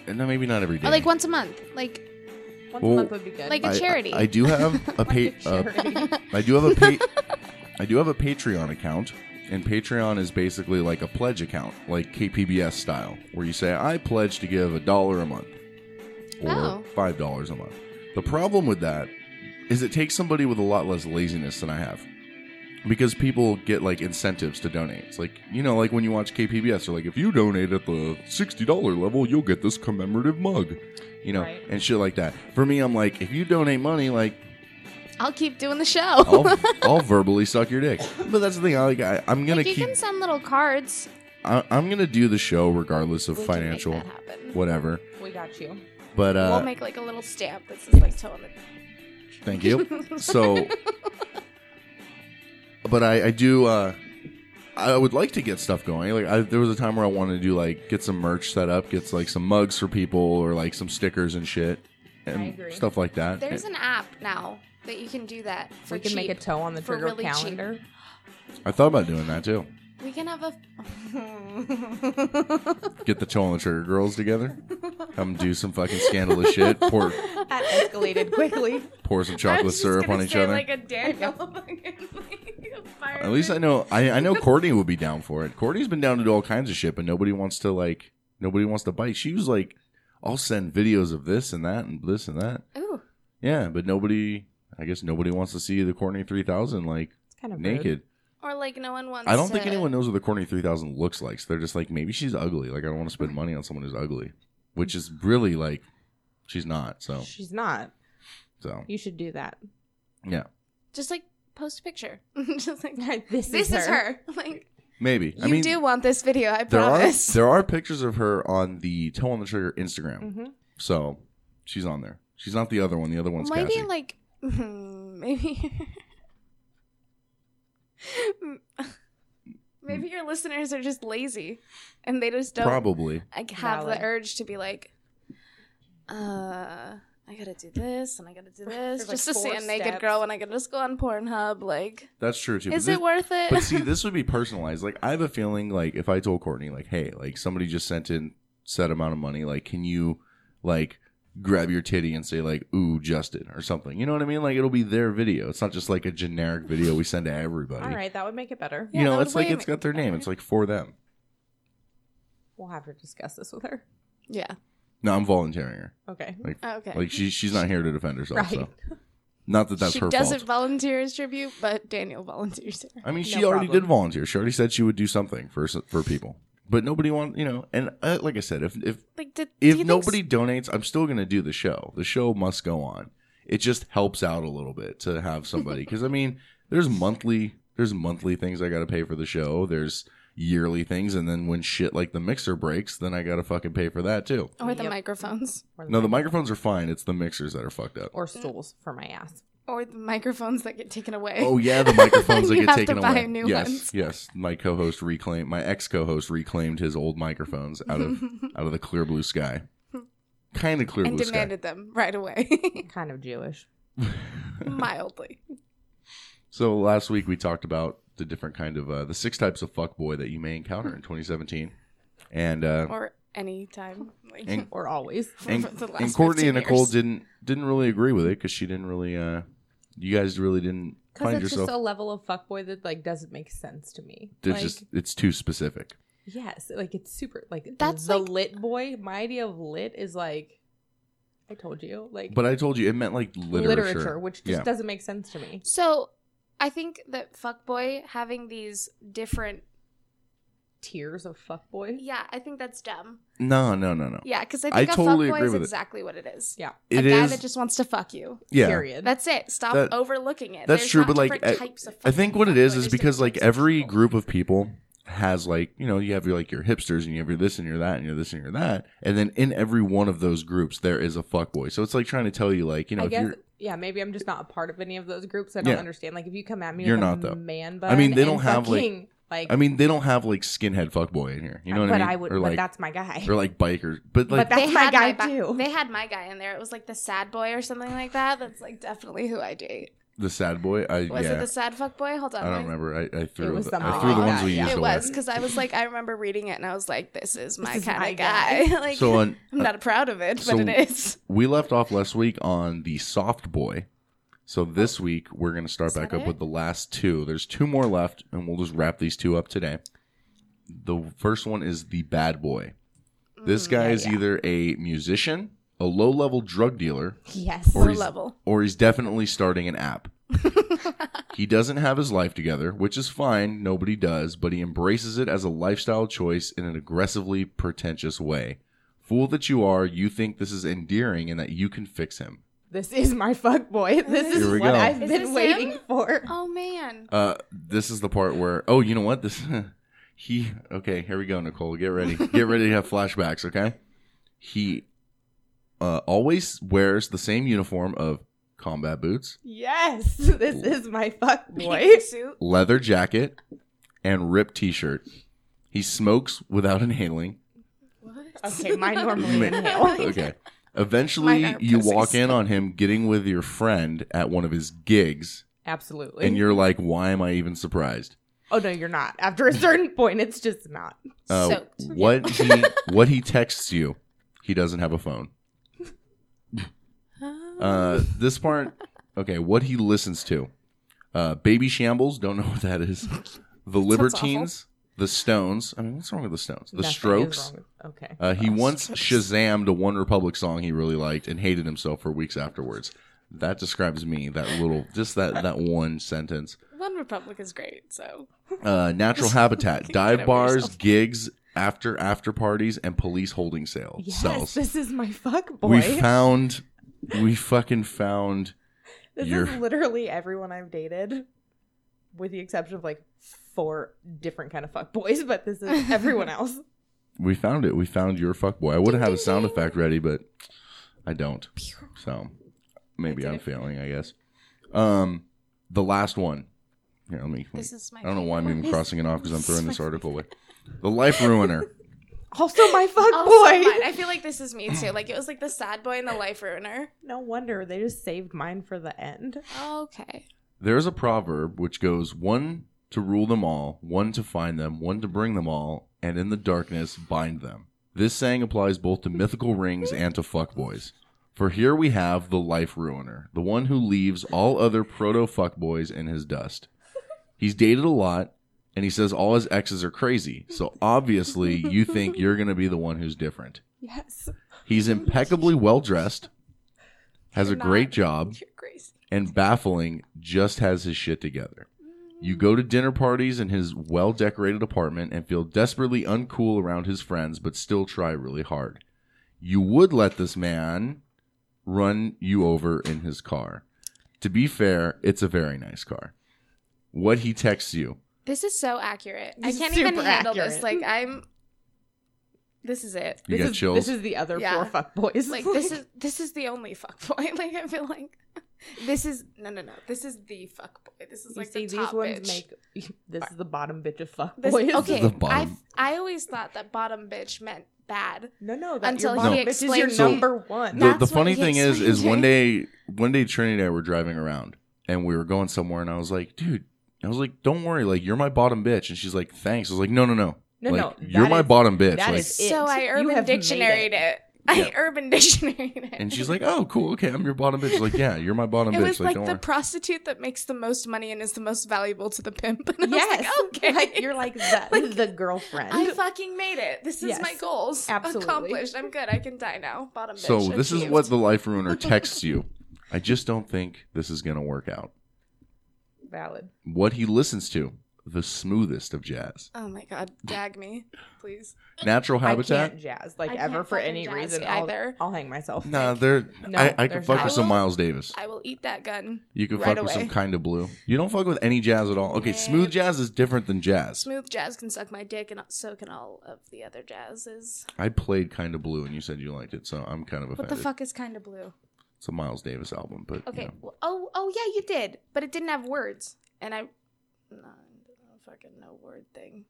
And then maybe not every day. Or like once a month. Like, Once Well, a month would be good. Like a I- charity. I, I do have a pay. uh, charity. I do have a pay. I do have a Patreon account, and Patreon is basically like a pledge account, like KPBS style, where you say I pledge to give a dollar a month or Oh. five dollars a month. The problem with that is it takes somebody with a lot less laziness than I have. Because people get like incentives to donate. It's like you know, like when you watch KPBS, they're like, if you donate at the sixty dollar level, you'll get this commemorative mug, you know, Right. and shit like that. For me, I'm like, if you donate money, like I'll keep doing the show. I'll, I'll verbally suck your dick. But that's the thing. I like. I, I'm gonna like, you keep. can send little cards. I, I'm gonna do the show regardless of We financial, whatever. We got you. But uh, we'll make like a little stamp that says like toe on the. Thank you. So, but I, I do. Uh, I would like to get stuff going. Like, I, there was a time where I wanted to do like get some merch set up, get like some mugs for people or like some stickers and shit. and agree. stuff like that. There's an app now that you can do that for we can make a toe on the trigger really cheap. calendar. I thought about doing that too. We can have a. Get the toe on the trigger girls together. Come do some fucking scandalous shit. Pour That escalated quickly. pour some chocolate syrup on each other. Like a Daniel. fire At least I know I, I know Courtney would be down for it. Courtney's been down to do all kinds of shit, but nobody wants to like nobody wants to bite. She was like, I'll send videos of this and that and this and that. Ooh. Yeah, but nobody I guess nobody wants to see the Courtney three thousand like It's kind of naked. Or like no one wants. I don't think to- anyone knows what the Courtney three thousand looks like. So they're just like, maybe she's ugly. Like I don't want to spend money on someone who's ugly. Which is really like she's not. So She's not. so You should do that. yeah. Just like post a picture. Just like This this is is her. her. Like Maybe. you I mean do want this video, I there are promise. there are pictures of her on the toe on the trigger Instagram. Mhm. So she's on there. She's not the other one. The other one's Maybe Cassie. like maybe maybe your listeners are just lazy and they just don't Probably. like have Valid. the urge to be like uh I gotta do this and I gotta do this There's, like, just to see four a naked steps. girl when I can just go on Pornhub. Like, That's true too. is But it worth it? But see, this would be personalized. Like I have a feeling like if I told Courtney, like, hey, like somebody just sent in set amount of money, like, can you like grab your titty and say like, ooh, Justin or something? You know what I mean? Like it'll be their video. It's not just like a generic video we send to everybody. All right, that would make it better. You know, it's like it's got their name. It's like for them. We'll have to discuss this with her. Yeah. No, I'm volunteering her. Okay. Like, oh, Okay. like she she's not here to defend herself. So. Right. Not that that's her fault. she her doesn't fault. volunteer as tribute, but Daniel volunteers her. I mean, she already did volunteer. She already said she would do something for s- for people, but nobody wants you know. And uh, like I said, if if Like, did, if you think nobody donates, I'm still going to do the show. The show must go on. It just helps out a little bit to have somebody because I mean, there's monthly there's monthly things I got to pay for the show. There's yearly things, and then when shit like the mixer breaks, then I got to fucking pay for that too. Or the microphones. No, the microphones are fine. It's the mixers that are fucked up. Or stools for my ass. Or the microphones that get taken away. Oh yeah, the microphones that You get have taken to buy away. new yes, ones. yes. My co-host reclaimed. My ex-co-host reclaimed his old microphones out of out of the clear blue sky. Kind of clear and blue sky. demanded them right away. kind of Jewish. Mildly. So last week we talked about the different kind of uh, the six types of fuckboy that you may encounter in 2017, and uh, Or any time. Like, And- or always. and, for the last and Courtney and Nicole years. didn't didn't really agree with it because she didn't really. Uh, you guys really didn't Because find it's yourself. just a level of fuckboy that like doesn't make sense to me. There's like, just it's too specific. yes, like it's super like That's the like- lit boy. My idea of lit is like I told you, like But I told you it meant like literature, which just Yeah. doesn't make sense to me. So, I think that fuckboy having these different. Tiers of fuckboy. Yeah, I think that's dumb. No, no, no, no. Yeah, because I I think a totally fuckboy agree is with it. exactly what it is. Yeah. a It guy is- that just wants to fuck you. Yeah. Period. That's it. Stop That- overlooking it. That's There's true, not but like different I, types of I think what it is is fuckboy. is There's because different like types of every people. group of people has like you know you have your like your hipsters and you have your this and your that and your this and your that and then in every one of those groups there is a fuckboy. So it's like trying to tell you like you know I if guess you're yeah, maybe I'm just not a part of any of those groups. I don't Yeah. understand. Like if you come at me, You're with not, a though. man but I mean, they don't have, like- fucking, like. I mean they don't have like skinhead fuckboy in here. You know what but I mean? I would. or but like that's my guy. or like bikers, but like But that's my guy ba- too. They had my guy in there. It was like the sad boy or something like that. That's like definitely who I date. the sad boy. I Was yeah. it the sad fuck boy? Hold on. I don't wait. remember. I, I threw was the, something I threw the like ones that, we yeah. used It away. was because I was like, I remember reading it and I was like, this is my is kind my of guy. guy. like, So on- I'm not proud of it, so but it is. We left off last week on the soft boy. So this oh. week we're going to start Is back up it? with the last two. There's two more left, and we'll just wrap these two up today. The first one is the bad boy. This mm, guy is either a musician, a low-level drug dealer, yes. or Low he's, level. or he's definitely starting an app. he doesn't have his life together, which is fine. Nobody does, but he embraces it as a lifestyle choice in an aggressively pretentious way. Fool that you are, you think this is endearing and that you can fix him. This is my fuck boy. This is Here we what go. I've Is been this waiting him? for. Oh man. Uh, this is the part where oh, you know what? This he okay. Here we go, Nicole. Get ready. Get ready to have flashbacks. Okay. He uh, always wears the same uniform of combat boots, Yes, this is my fuck boy. Suit. leather jacket, and ripped T-shirt. He smokes without inhaling. What? Okay, mine normally Ma- inhale. Okay. Eventually, you walk in on him getting with your friend at one of his gigs, Absolutely. and you're like, "Why am I even surprised?" Oh no, you're not. After a certain point, it's just not. Uh, Soaked. what he what he texts you, he doesn't have a phone. Uh, this part, okay. What he listens to, uh, Babyshambles. Don't know what that is. The Libertines, the Stones. I mean, what's wrong with the Stones? The Nothing is Strokes. wrong with- okay. Uh, he once Shazammed a OneRepublic song he really liked and hated himself for weeks afterwards. That describes me. That little, just that that one sentence. OneRepublic is great, so Uh, natural habitat, dive bars, yourself. gigs, after after parties, and police holding sale Yes, cells. this is my fuck boy. We found, we fucking found This your. is literally everyone I've dated, with the exception of like four different kind of fuck boys. But this is everyone else. We found it. We found your fuckboy. I would have had a sound effect ready, but I don't. So maybe I'm failing. I guess. Um, the last one. Here, let me. This is my I don't know why I'm even crossing it off because I'm throwing this article away. The life ruiner. Also, my fuck Also boy. mine. I feel like this is me too. Like it was like the sad boy and the life ruiner. No wonder they just saved mine for the end. Okay. There's a proverb which goes one to rule them all, one to find them, one to bring them all, and in the darkness bind them. This saying applies both to mythical rings and to fuckboys. For here we have the life ruiner, the one who leaves all other proto fuckboys in his dust. He's dated a lot, and he says all his exes are crazy. So obviously, you think you're going to be the one who's different. Yes. He's impeccably well dressed, has a great job, and baffling, just has his shit together. You go to dinner parties in his well decorated apartment and feel desperately uncool around his friends, but still try really hard. You would let this man run you over in his car. To be fair, it's a very nice car. What he texts you. This is so accurate. I This is can't even handle accurate. this. Like I'm. This is it. You this got is, chills? This is the other four fuck boys. Like this is this is the only fuck boy. Like I feel like this is no no no. This is the fuck boy. This is You like see, the these top ones bitch. make. This is the bottom bitch of fuck This, boys. okay, I. I always thought that bottom bitch meant bad. No, no, that until your he bottom bitch is your So, number one. The, the funny thing is, is one day, one day Trinity and I were driving around, and we were going somewhere, and I was like, "Dude," I was like, "Don't worry, like you're my bottom bitch," and she's like, "Thanks." I was like, "No, no, no, No, like, no, you're my is- bottom bitch." that like, is it. So I urban have made dictionaried it. Yeah. I urban Dictionary. it. and she's like, "Oh, cool, okay, I'm your bottom bitch." Like, yeah, you're my bottom it bitch. was like, like the worry. prostitute that makes the most money and is the most valuable to the pimp. And I Yes, was like, okay, like, you're like the, the girlfriend. I fucking made it. This is Yes, my goals. absolutely. Accomplished. I'm good. I can die now. Bottom bitch. so this is what the life ruiner texts you. I just don't think this is gonna work out. Valid. What he listens to, the smoothest of jazz, Oh my god, gag me, please. natural I habitat. can't jazz like I ever can't for any reason. either. I'll, I'll hang myself. Nah, they're. No, I, I could there's fuck not. with some Miles Davis. I will eat that gun. You can right fuck with some kind of blue. You don't fuck with any jazz at all. Okay, smooth jazz is different than jazz. Smooth jazz can suck my dick, and so can all of the other jazzes. I played kind of blue, and you said you liked it, so I'm kind of offended. What the fuck is kind of blue? It's a Miles Davis album, but you Okay. know. well, oh, oh yeah, you did, but it didn't have words, and I, no, fucking no word thing.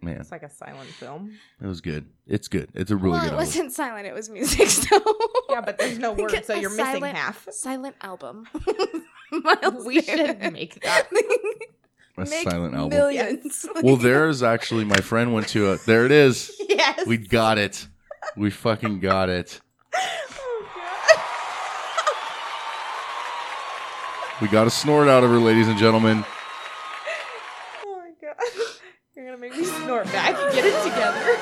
man, It's like a silent film. it was good. It's good. It's a really well, good it album. wasn't silent; it was music. So Yeah, but there's no words, so A you're missing silent- half. Silent album. Miles We Davis. should make that. Thing. A Make silent album. Millions. Well, there's actually my friend went to a. There it is. Yes. We got it. We fucking got it. Oh, we got a snort out of her, ladies and gentlemen. Oh my god. You're gonna make me snort back and get it together.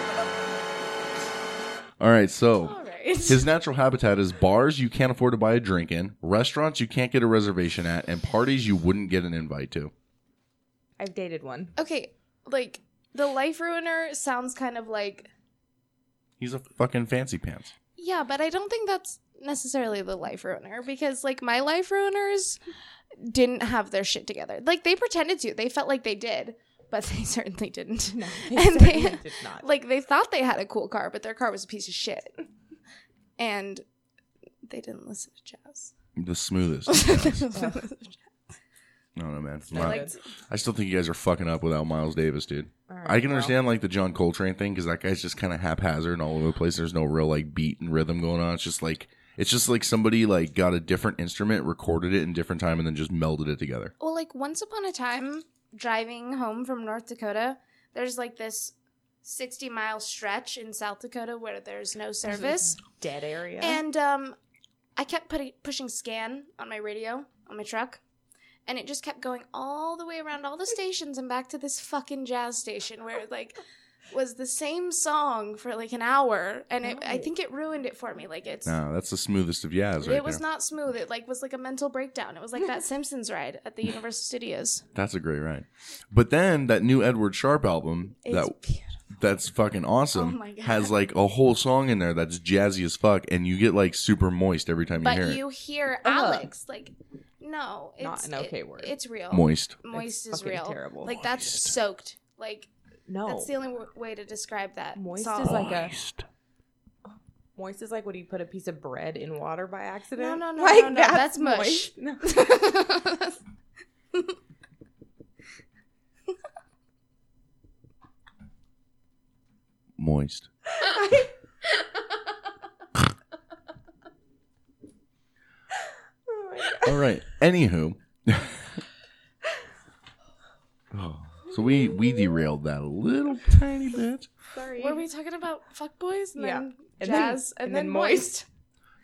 All right, so All right. his natural habitat is bars you can't afford to buy a drink in, restaurants you can't get a reservation at, and parties you wouldn't get an invite to. I've dated one. Okay, like the life ruiner sounds kind of like He's a fucking fancy pants. yeah, but I don't think that's necessarily the life ruiner because like my life ruiners didn't have their shit together. Like they pretended to. They felt like they did, but they certainly didn't. No, they and certainly they did not. like they thought they had a cool car, but their car was a piece of shit. And they didn't listen to jazz. The smoothest. of jazz. I don't know, man. No Wow. good. I still think you guys are fucking up without Miles Davis, dude. All right, I can well. understand like the John Coltrane thing because that guy's just kind of haphazard and all over the place. There's no real like beat and rhythm going on. It's just like it's just like somebody like got a different instrument, recorded it in different time, and then just melded it together. Well, like once upon a time, driving home from North Dakota, there's like this 60 mile stretch in South Dakota where there's no service. Dead area. And um, I kept putting pushing scan on my radio on my truck, and it just kept going all the way around all the stations and back to this fucking jazz station where like was the same song for like an hour, and it, I think it ruined it for me. Like it's No, that's the smoothest of Yaz right it was there. not smooth. It like was like a mental breakdown. It was like that Simpsons ride at the Universal Studios. That's a great ride. But then that new Edward Sharpe album It's that that's fucking awesome Oh my God. has like a whole song in there that's jazzy as fuck, and you get like super moist every time you But hear it. you hear Ugh. Alex like, no, it's Not an okay it- word. It's real. Moist. Moist It's is fucking real. terrible. Like that's soaked. Like No. that's the only w- way to describe that. Moist song. is like a. Moist is like when you put a piece of bread in water by accident. no, no, like, no, no, that's mush. moist. No. Moist. Oh All right. Anywho. oh, so we we derailed that a little tiny bit. Sorry. Were we talking about fuckboys and Yeah. then And then- jazz and, and then, then moist?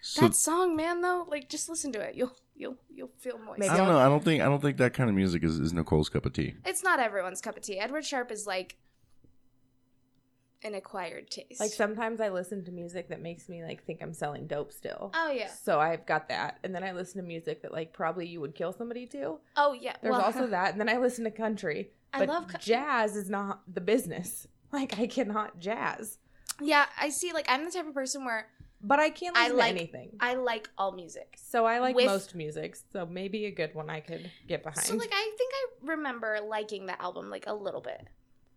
So that song, man, though, like just listen to it. You'll you'll you'll feel moist. I don't know. I don't think I don't think that kind of music is, is Nicole's cup of tea. It's not everyone's cup of tea. Edward Sharpe is like an acquired taste. Like sometimes I listen to music that makes me like think I'm selling dope still. Oh, yeah. So I've got that, and then I listen to music that like probably you would kill somebody to. oh yeah. There's well, also that, and then I listen to country. I But love cou- jazz is not the business. Like I cannot jazz, Yeah, I see. Like I'm the type of person where but I can't I like to anything. I like all music. So I like With- most music. So maybe a good one I could get behind. So like I think I remember liking the album like a little bit.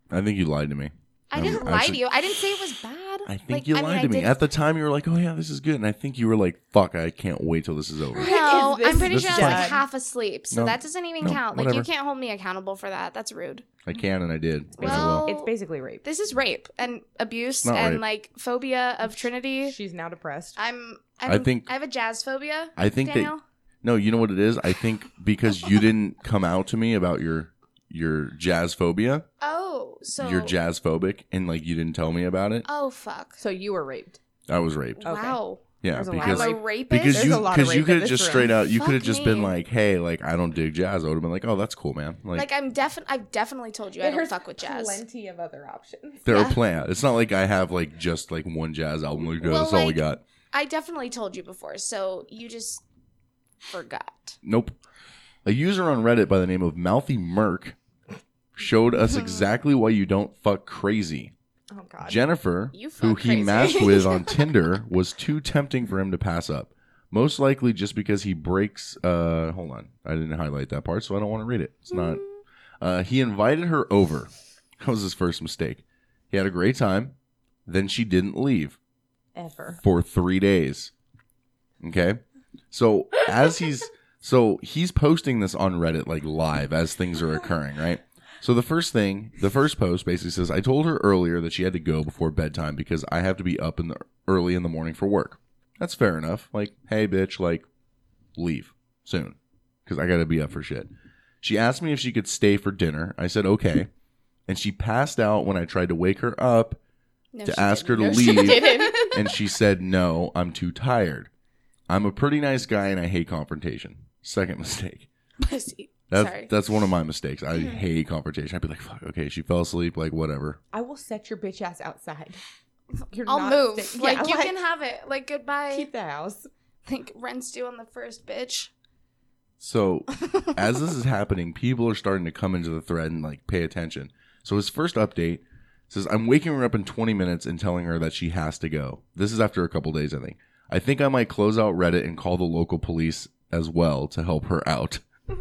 I think you lied to me. I Um, didn't lie actually- to you. I didn't say it was bad. I think Like, you I lied mean, I to me. did- At the time, you were like, "Oh yeah, this is good," and I think you were like, "Fuck, I can't wait till this is over." No, Is I'm pretty sure I was like half asleep, so No, that doesn't even no, count. Like you can't hold me accountable for that. That's rude. I can and I did. and I Well, it's basically rape. This is rape and abuse Not and rape. like phobia of Trinity. She's now depressed. I'm, I'm I think- I have a jazz phobia. I think Daniel. that no, you know what it is. I think because you didn't come out to me about your your jazz phobia, Oh, so you're jazz phobic, and like you didn't tell me about it. Oh fuck! So you were raped. I was raped. Wow. Yeah, There's a lot because of I'm a rapist. because There's you a lot of because you rape could have this just room. straight out you Fuck could have just been me. like, hey, like I don't dig jazz. I would have been like, oh, that's cool, man. Like, Like I'm definitely, I've definitely told you I don't There's fuck with jazz. Plenty of other options. there yeah. are plans. It's not like I have like just like one jazz album. Like, Well, that's all we like- got. I definitely told you before, so you just forgot. Nope. A user on Reddit by the name of Mouthy Merc showed us exactly why you don't fuck crazy. Oh God. Jennifer, You fuck who he crazy. matched with on Tinder, was too tempting for him to pass up. Most likely just because he breaks. Uh, hold on, I didn't highlight that part, so I don't want to read it. It's not. Uh, he invited her over. That was his first mistake. He had a great time. Then she didn't leave Ever. for three days. Okay, so as he's so he's posting this on Reddit like live as things are occurring, right? So the first thing, the first post basically says, "I told her earlier that she had to go before bedtime because I have to be up in the early in the morning for work." That's fair enough. Like, hey, bitch, like, leave soon because I got to be up for shit. She asked me if she could stay for dinner. I said okay, and she passed out when I tried to wake her up No, to ask her didn't. to No, leave, didn't. and she said no. I'm too tired. I'm a pretty nice guy and I hate confrontation. Second mistake. Pussy. That's Sorry. that's one of my mistakes. I mm-hmm. hate confrontation. I'd be like, fuck, okay, she fell asleep, like whatever. I will set your bitch ass outside. You're I'll not move. sta- like Yeah, you can have it. Like goodbye. keep the house. Think rent's due on the first, bitch. So as this is happening, people are starting to come into the thread and like pay attention. So his first update says, I'm waking her up in 20 minutes and telling her that she has to go. This is after a couple days, I think. I think I might close out Reddit and call the local police as well to help her out.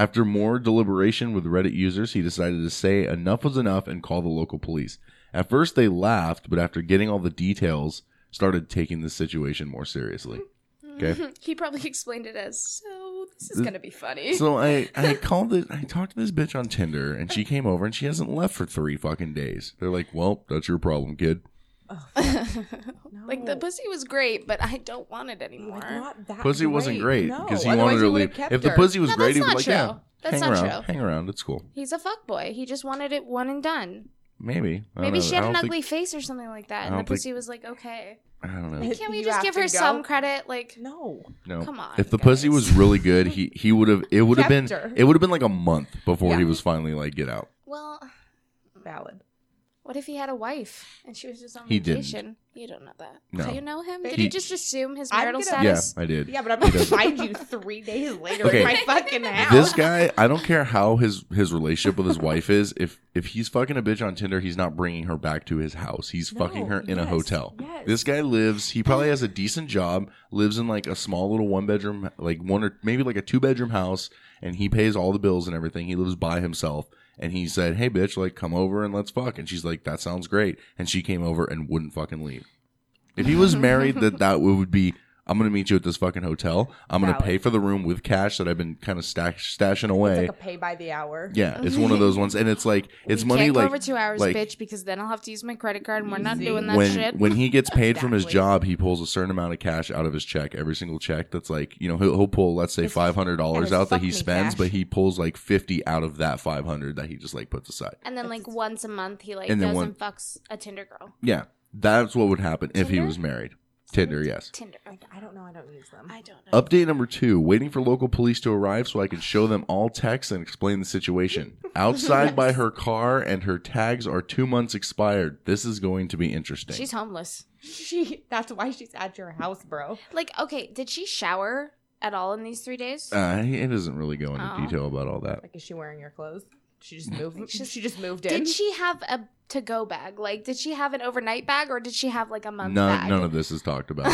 After more deliberation with Reddit users, he decided to say enough was enough and call the local police. At first, they laughed, but after getting all the details, started taking the situation more seriously. Okay. he probably explained it as so this is gonna be funny. So I I called it. I talked to this bitch on Tinder, and she came over, and she hasn't left for three fucking days. They're like, "Well, that's your problem, kid." Oh, like the pussy was great, but I don't want it anymore. not that Pussy wasn't great No, because he otherwise wanted to leave. If the her. pussy was No, great, he was like, true. "Yeah, That's hang not around, true. hang around. It's cool." He's a fuck boy. He just wanted it one and done. Maybe. Maybe know. she had an don't ugly think- face or something like that, and the don't think- pussy was like, okay. I don't know. Like, Can't we You just give her go? some credit? Like, no. No. Come on, If the pussy was really good, he he would have. It would have been. Her. It would have been like a month before he was finally like get out. Well, valid. What if he had a wife and she was just on He didn't. vacation? You don't know that. No. Do you know him? Did He- he, just assume his I'm marital gonna- status? Yeah, I did. Yeah, but I'm He gonna doesn't. find you three days later Okay. in my fucking house. This guy, I don't care how his his relationship with his wife is. If if he's fucking a bitch on Tinder, he's not bringing her back to his house. He's fucking her in a yes, hotel. yes. This guy lives. He probably has a decent job. Lives in like a small little one bedroom, like one or maybe like a two bedroom house, and he pays all the bills and everything. He lives by himself. And he said, "Hey, bitch, like come over and let's fuck." And she's like, "That sounds great." And she came over and wouldn't fucking leave. If he was married, that that would be. I'm gonna meet you at this fucking hotel. I'm gonna Valid. pay for the room with cash that I've been kind of stash, stashing away. It's like a pay by the hour. Yeah, it's mm-hmm. one of those ones, and it's like it's We money Can't like over two hours, like bitch, because then I'll have to use my credit card, and we're not doing that when shit. when he gets paid from his job, he pulls a certain amount of cash out of his check. Every single check that's like you know he'll, he'll pull let's say five hundred dollars out that fuck he me spends, cash. but he pulls like fifty out of that five hundred that he just like puts aside. and then like once a month, he like And then goes one- and fucks a Tinder girl. Yeah, that's what would happen if he was married. Tinder, yes. Tinder. I don't know. I don't use them. I don't know. Update number two: waiting for local police to arrive so I can show them all texts and explain the situation. Outside by her car, and her tags are two months expired. This is going to be interesting. She's homeless. She. That's why she's at your house, bro. Like, okay, did she shower at all in these three days? Uh, it doesn't really go into Oh. detail about all that. Like, is she wearing your clothes? She just moved. She's- she just moved in. Did she have a to go bag? Like, did she have an overnight bag or did she have like a month None, bag? none of this is talked about.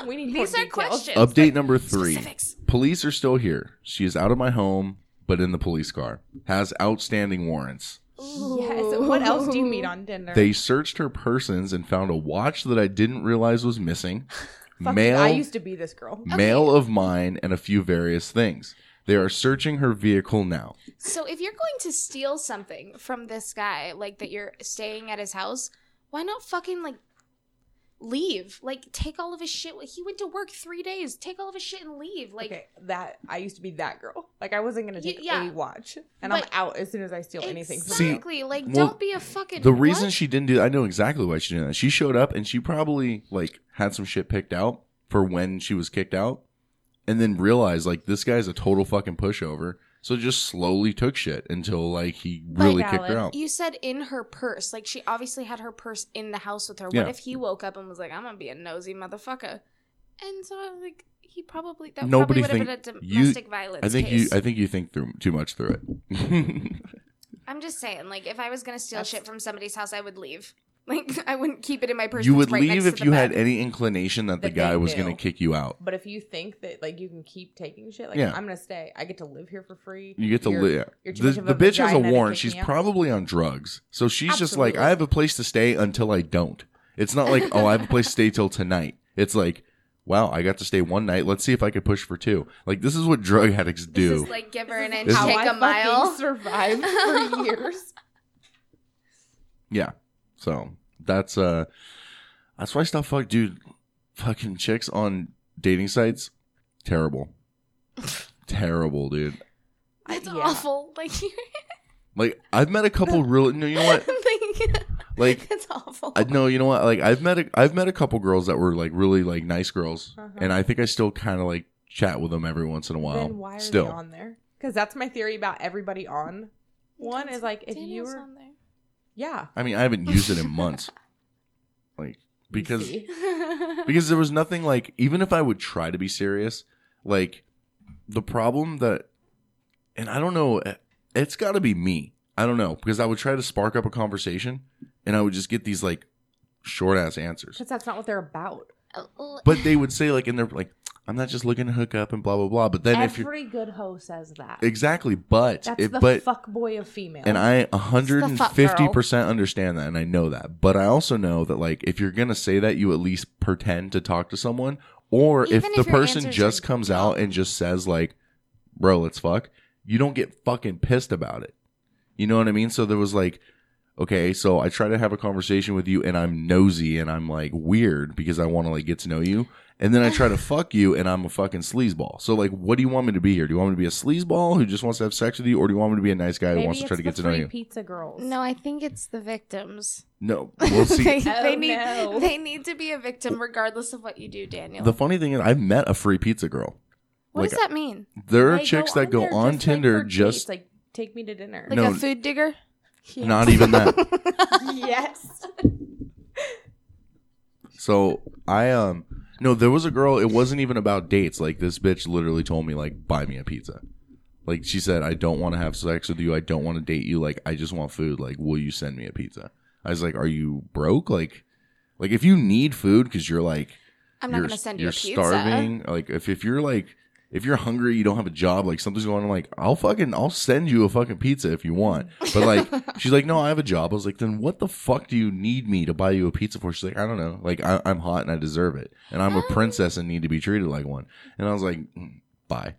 we need These more are details. questions. Update number three. Specifics. Police are still here. She is out of my home, but in the police car. Has outstanding warrants. Yes. What else do you meet on Tinder? They searched her persons and found a watch that I didn't realize was missing. Fuck mail, I used to be this girl. mail of mine, and a few various things. They are searching her vehicle now. So if you're going to steal something from this guy, like that you're staying at his house, why not fucking like leave? Like take all of his shit. He went to work three days. Take all of his shit and leave. Like okay, that I used to be that girl. Like I wasn't gonna Y- take yeah. a watch, and I'm out as soon as I steal anything. From See, exactly. like well, don't be a fucking. The reason what? she didn't do I know exactly why she did that. She showed up and she probably like had some shit picked out for when she was kicked out and then realized like this guy's a total fucking pushover. So just slowly took shit until like he really kicked her out. You said in her purse. Like she obviously had her purse in the house with her. Yeah. What if he woke up and was like, "I'm gonna be a nosy motherfucker," and so like he probably that Nobody probably would have been a you domestic violence I think case. you I think you think through too much through it. I'm just saying, like, if I was gonna steal shit from somebody's house, I would leave. Like, I wouldn't keep it in my purse. you would right leave if you bed. had any inclination that the That guy was going to kick you out. But if you think that like you can keep taking shit, like Yeah. I'm gonna stay. I get to live here for free. You get to live. You're The, the bitch has a warrant. She's probably on drugs. So she's just like, I have a place to stay until I don't. It's not like, oh, I have a place to stay till tonight. It's like, wow, I got to stay one night. Let's see if I could push for two. Like, this is what drug addicts do. This is like give her an inch, take How I a mile. survived for years. yeah. So that's, uh, that's why I stopped fuck, dude. Fucking chicks on dating sites, terrible. terrible, dude. That's awful. Like, Like, I've met a couple really no, you know what? like, Like, it's awful. I know, you know what? Like I've met a, I've met a couple girls that were like really like nice girls, Uh-huh. and I think I still kind of like chat with them every once in a while. then why are still, they on there? Because that's my theory about everybody on. One is like if you Daniel's were, on there. Yeah, I mean, I haven't used it in months, like because because there was nothing like even if I would try to be serious, like the problem that, and I don't know, it's got to be me. I don't know because I would try to spark up a conversation, and I would just get these like short ass answers. because that's not what they're about. Oh, but they would say like in their like, I'm not just looking to hook up and blah blah blah. But then if you're Every good hoe says that. exactly, but That's it, the but fuck boy of female. and I 150 percent understand that, and I know that. But I also know that like if you're gonna say that, you at least pretend to talk to someone, or if Even the if your person just are comes out and just says like, bro, let's fuck, you don't get fucking pissed about it. You know what I mean? So there was like, okay, so I try to have a conversation with you and I'm nosy and I'm like weird because I want to like get to know you. And then I try to fuck you and I'm a fucking sleazeball. So like, what do you want me to be here? Do you want me to be a sleazeball who just wants to have sex with you? Or do you want me to be a nice guy who Maybe wants to try to get to know free you? Pizza girls. No, I think it's the victims. No, we'll see. they, Oh, they need no. they need to be a victim regardless of what you do, Daniel. The funny thing is, I've met a free pizza girl. what like, does that mean? There are They chicks that go there on just, like, Tinder just like take me to dinner. Like No. a food digger? Not even that. yes. So I um no, there was a girl. It wasn't even about dates. Like this bitch literally told me like buy me a pizza. Like she said, I don't want to have sex with you. I don't want to date you. Like I just want food. Like will you send me a pizza? I was like, are you broke? Like, like if you need food because you're like I'm not you're, gonna send you you're a pizza. starving. Like if if you're like if you're hungry, you don't have a job, like something's going on, like I'll fucking I'll send you a fucking pizza if you want. But like she's like, no, I have a job. I was like, then what the fuck do you need me to buy you a pizza for? She's like, I don't know. Like I, I'm hot and I deserve it, and I'm a princess and need to be treated like one. And I was like, mm, bye.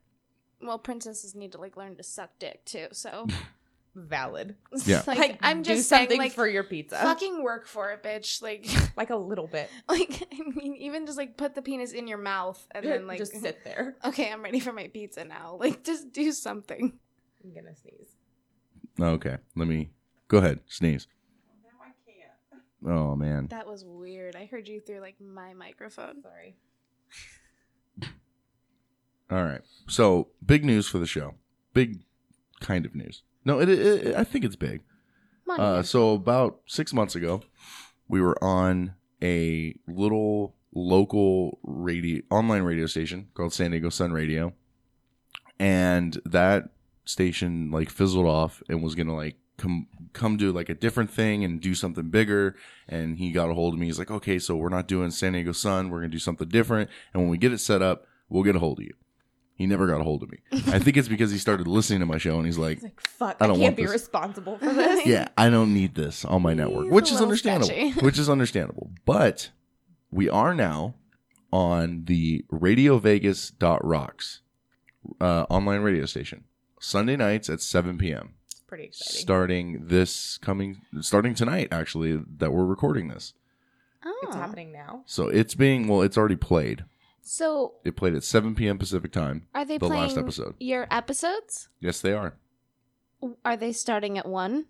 Well, princesses need to like learn to suck dick too. So Valid. Yeah. like, Like, I'm do just something saying, like, for your pizza. Fucking work for it, bitch. Like, like a little bit. like I mean, even just like put the penis in your mouth and then like just sit there. Okay, I'm ready for my pizza now. Like, just do something. I'm gonna sneeze. Okay, let me go ahead. Sneeze. Oh man. That was weird. I heard you through like my microphone. Sorry. All right. So big news for the show. Big kind of news. No, it, it, I think it's big. Uh, so about six months ago, we were on a little local radio, online radio station called San Diego Sun Radio, and that station like fizzled off and was gonna like come come do like a different thing and do something bigger. And he got a hold of me. He's like, okay, so we're not doing San Diego Sun. We're gonna do something different. And when we get it set up, we'll get a hold of you. He never got a hold of me. I think it's because he started listening to my show and he's like, Fuck, I I, don't can't want be this. responsible for this. yeah, I don't need this on my network, He's which a is little understandable. sketchy. which is understandable. But we are now on the RadioVegas.rocks uh, online radio station Sunday nights at 7 p.m. It's Pretty exciting. Starting this coming, starting tonight, actually, that we're recording this. Oh. It's happening now. So it's being, well, it's already played. So, It played at 7 p.m. Pacific time. are they the playing last episode? your episodes? Yes, they are. Are they starting at one?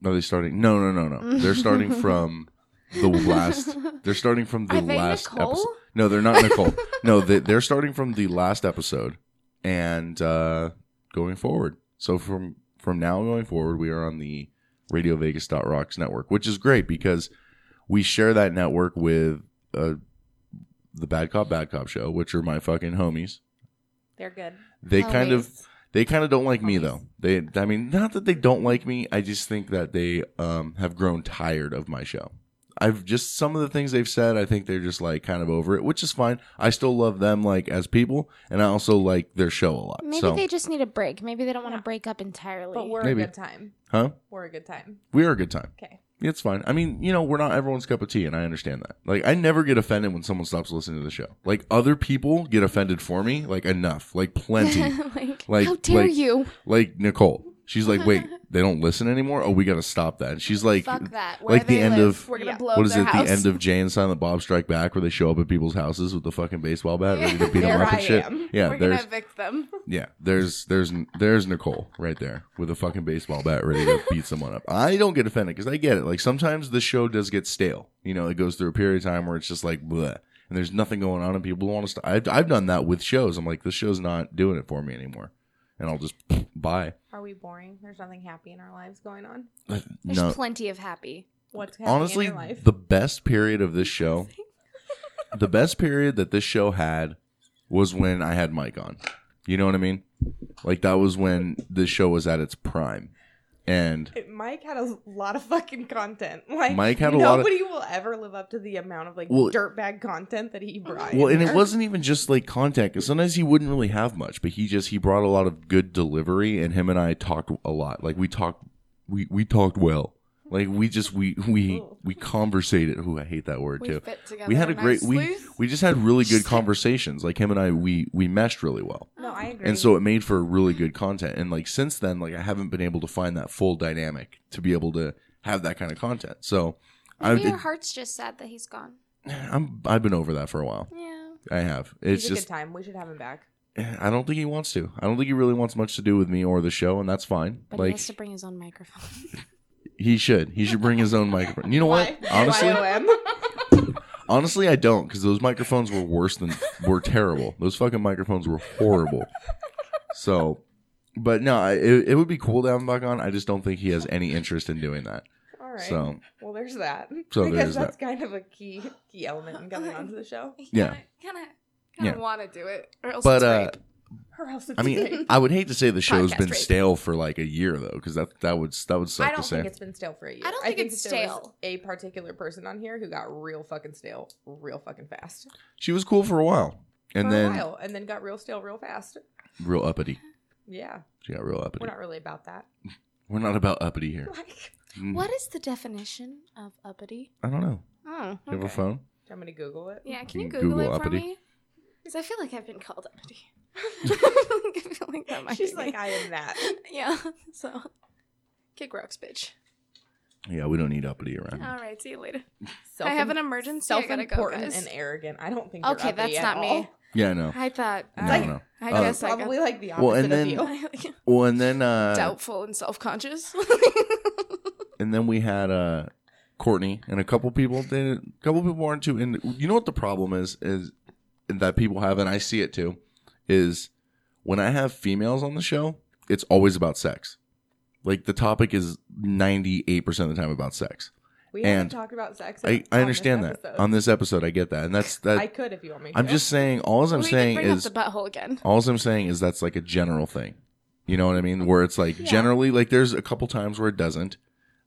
No, they starting. No, no, no, no. They're starting from the last. They're starting from the Are they last Nicole? episode. No, they're not Nicole. no, they, they're starting from the last episode and uh, going forward. So from from now going forward, we are on the Radio Vegas Rocks network, which is great because we share that network with uh, the Bad Cop Bad Cop show, which are my fucking homies. They're good. They kind of they kind of don't like me though. They I mean not that they don't like me, I just think that they um have grown tired of my show. I've just some of the things they've said, I think they're just like kind of over it, which is fine. I still love them like as people and I also like their show a lot. Maybe so they just need a break. Maybe they don't want to break up entirely. But we're Maybe. a good time. Huh? We're a good time. We are a good time. Okay. It's fine. I mean, you know, we're not everyone's cup of tea, and I understand that. Like, I never get offended when someone stops listening to the show. Like, other people get offended for me, like enough, like plenty. like, like, how dare like- you? Like Nicole, she's like, "Wait, they don't listen anymore? Oh, we got to stop that." And she's like, Fuck that. Where like the they end live, of we're gonna blow what up is their it? house. The end of Jay and Silent Bob Strike Back, where they show up at people's houses with the fucking baseball bat, ready to beat them There up and shit. am. Yeah, We're gonna there's evict them. yeah, there's there's there's Nicole right there with a fucking baseball bat ready to beat someone up. I don't get offended because I get it. Like sometimes the show does get stale. You know, it goes through a period of time where it's just like bleh, and there's nothing going on, and people want to. St- I've I've done that with shows. I'm like, this show's not doing it for me anymore, and I'll just buy. Are we boring? There's nothing happy in our lives going on. Uh, There's no, plenty of happy. What's happening honestly, in your life? the best period of this show, the best period that this show had was when I had Mike on. You know what I mean? Like that was when this show was at its prime. And Mike had a lot of fucking content. Like Mike had a lot of- nobody will ever live up to the amount of like Well- dirtbag content that he brought. well, in and it there. wasn't even just like content because sometimes he wouldn't really have much, but he just he brought a lot of good delivery, and him and I talked a lot. Like we talked, we we talked well. Like we just we we we conversated. Ooh, I hate that word We too. fit We had a great we nicely. we just had really good conversations. Like him and I, we we meshed really well. No, I agree. And so it made for really good content. And like since then, like I haven't been able to find that full dynamic to be able to have that kind of content. So I, Maybe your it- heart's just sad that he's gone. I'm I've been over that for a while. Yeah. I have. He's It's a just good time. We should have him back. I don't think he wants to. I don't think he really wants much to do with me or the show, and that's fine. But he like has to bring his own microphone. he should. He should bring his own microphone. You know what? Honestly, honestly, I don't because those microphones were worse than were terrible. Those fucking microphones were horrible. So, but no, I, it, it would be cool to have him back on. I just don't think he has any interest in doing that. All right. So well, there's that. So I guess there's that's that. kind of a key key element in coming onto the show. yeah, kind of, Yeah. kind of want to do it, or else but it's uh, rape. Or else it's I mean. I would hate to say the show's Podcast been rape. stale for like a year though, because that that would that would suck I don't say. think it's been stale for a year. I don't think it's there was stale. a particular person on here who got real fucking stale, real fucking fast. She was cool for a while, and for then a while, and then got real stale real fast. real uppity. Yeah, She got real uppity. we're not really about that. We're not about uppity here. Mm. What is the definition of uppity? I don't know. Oh, You have a okay. phone? I'm gonna Google it. Yeah, can you Google, Google it for uppity. me? Because I feel like I've been called uppity. I feel like that might She's be like, me. I am that. Yeah. So, kick rocks, bitch. Yeah, we don't need uppity around. here. All right, see you later. Self- I have an emergency. I gotta go, Self-important guys. and arrogant. I don't think. You're Okay, that's at not me. Yeah, I know. I thought. No, I, no. I Uh, guess I got Probably like the opposite Well, and then- of you. Well, and then uh, doubtful and self-conscious. and then we had uh, Courtney and a couple people. They, a couple people aren't too. And you know what the problem is? Is that people have, and I see it too. Is when I have females on the show, it's always about sex. Like the topic is ninety eight percent of the time about sex. We and haven't talked about sex. I, on I this understand that episode. on this episode. I get that, and that's that. I could if you want me I'm just saying. All I'm we saying can bring is up the butthole again. all I'm saying is that's like a general thing. You know what I mean? Where it's like Yeah. generally like there's a couple times where it doesn't,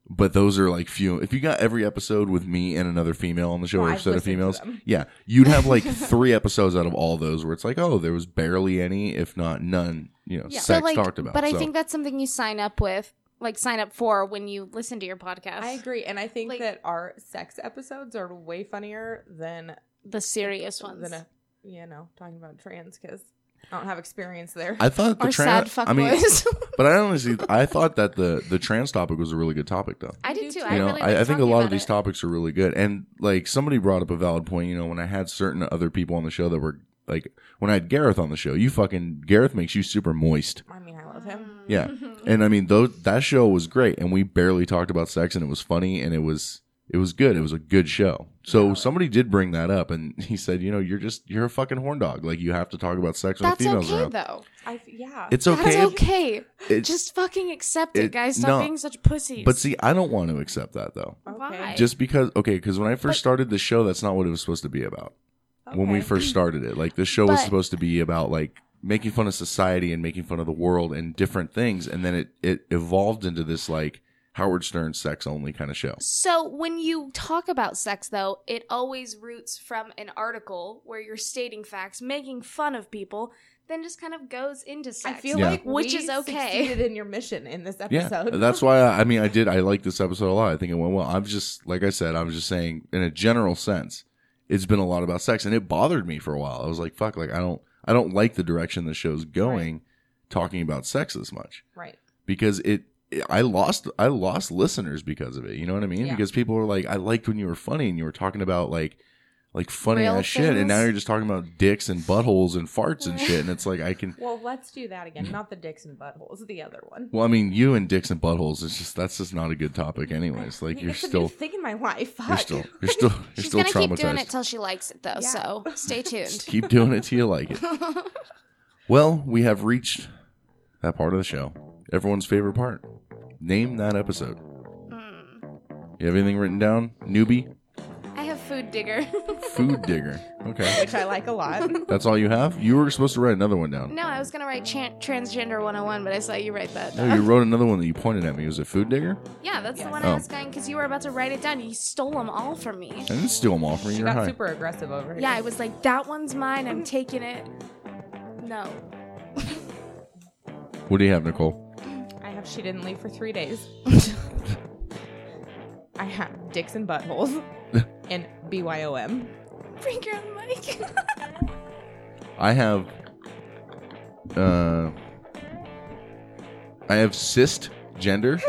but those are like few. If you got every episode with me and another female on the show Well, or a I've set of females, yeah, you'd have like three episodes out of all those where it's like, oh, there was barely any, if not none, you know, So, sex like, talked about. But I think that's something you sign up with, like sign up for when you listen to your podcast. I agree, and I think that our sex episodes are way funnier than the serious ones. Than a, you know, talking about trans because I don't have experience there. I thought the Or trans. sad I mean, fuckboys. but I honestly, I thought that the the trans topic was a really good topic though. I did too. you I know, really I, I think a talking lot of about these it. topics are really good. And like somebody brought up a valid point. You know, when I had certain other people on the show that were like, when I had Gareth on the show, you fucking Gareth makes you super moist. I mean, I love him. Yeah, and I mean, those that show was great, and we barely talked about sex, and it was funny, and it was it was good. It was a good show. So somebody did bring that up, and he said, you know, you're just you're a fucking horn dog. Like you have to talk about sex when That's females okay around. though. I yeah. It's okay. That's okay. okay. It's- Just fucking accept it, it- guys. Stop no. being such pussies. But see, I don't want to accept that though. Why? Just because, okay, because when I first started the show, that's not what it was supposed to be about. When we first started it, like this show was supposed to be about like making fun of society and making fun of the world and different things, and then it it evolved into this like Howard Stern sex only kind of show. So when you talk about sex, though, it always roots from an article where you're stating facts, making fun of people, then just kind of goes into sex. I feel Yeah. like which we is okay. succeeded in your mission in this episode. Yeah, that's why I, I mean I did I like this episode a lot. I think it went well. I'm just like I said, I was just saying in a general sense, it's been a lot about sex, and it bothered me for a while. I was like, fuck, like I don't I don't like the direction the show's going, talking about sex this much. right. because it I lost I lost listeners because of it. You know what I mean? Yeah. Because people were like, I liked when you were funny and you were talking about like like funny Real ass shit, and now you're just talking about dicks and buttholes and farts and shit. And it's like I can. Well, let's do that again. Not the dicks and buttholes, the other one. Well, I mean, you and dicks and buttholes is just that's just not a good topic, anyways. Like you're it's still new thing in my life. you're still you're still you're She's still gonna keep doing it till she likes it, though. So stay tuned. Keep doing it till you like it. Well, we have reached that part of the show. Everyone's favorite part. Name that episode. Hmm. You have anything written down? Newbie? I have food digger. Food digger. Okay. Which I like a lot. That's all you have? You were supposed to write another one down. no, I was gonna write chan- transgender 101, but I saw you write that. No, down. you wrote another one that you pointed at me. Was it Food Digger? Yeah, that's the one Oh. I was going because you were about to write it down. You stole them all from me. I didn't steal them all from you. She You're got high. super aggressive over here. Yeah, I was like, that one's mine. I'm taking it. No. What do you have, Nicole? I have she didn't leave for three days. I have dicks and buttholes and BYOM. Bring your own mic. I have uh, I have cyst gender.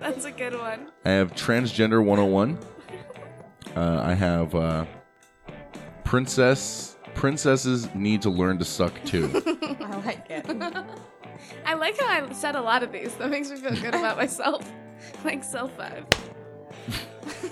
That's a good one. I have transgender 101. Uh, I have uh, princess. Princesses need to learn to suck too. I like it. I like how I said a lot of these. That makes me feel good about myself. like self five.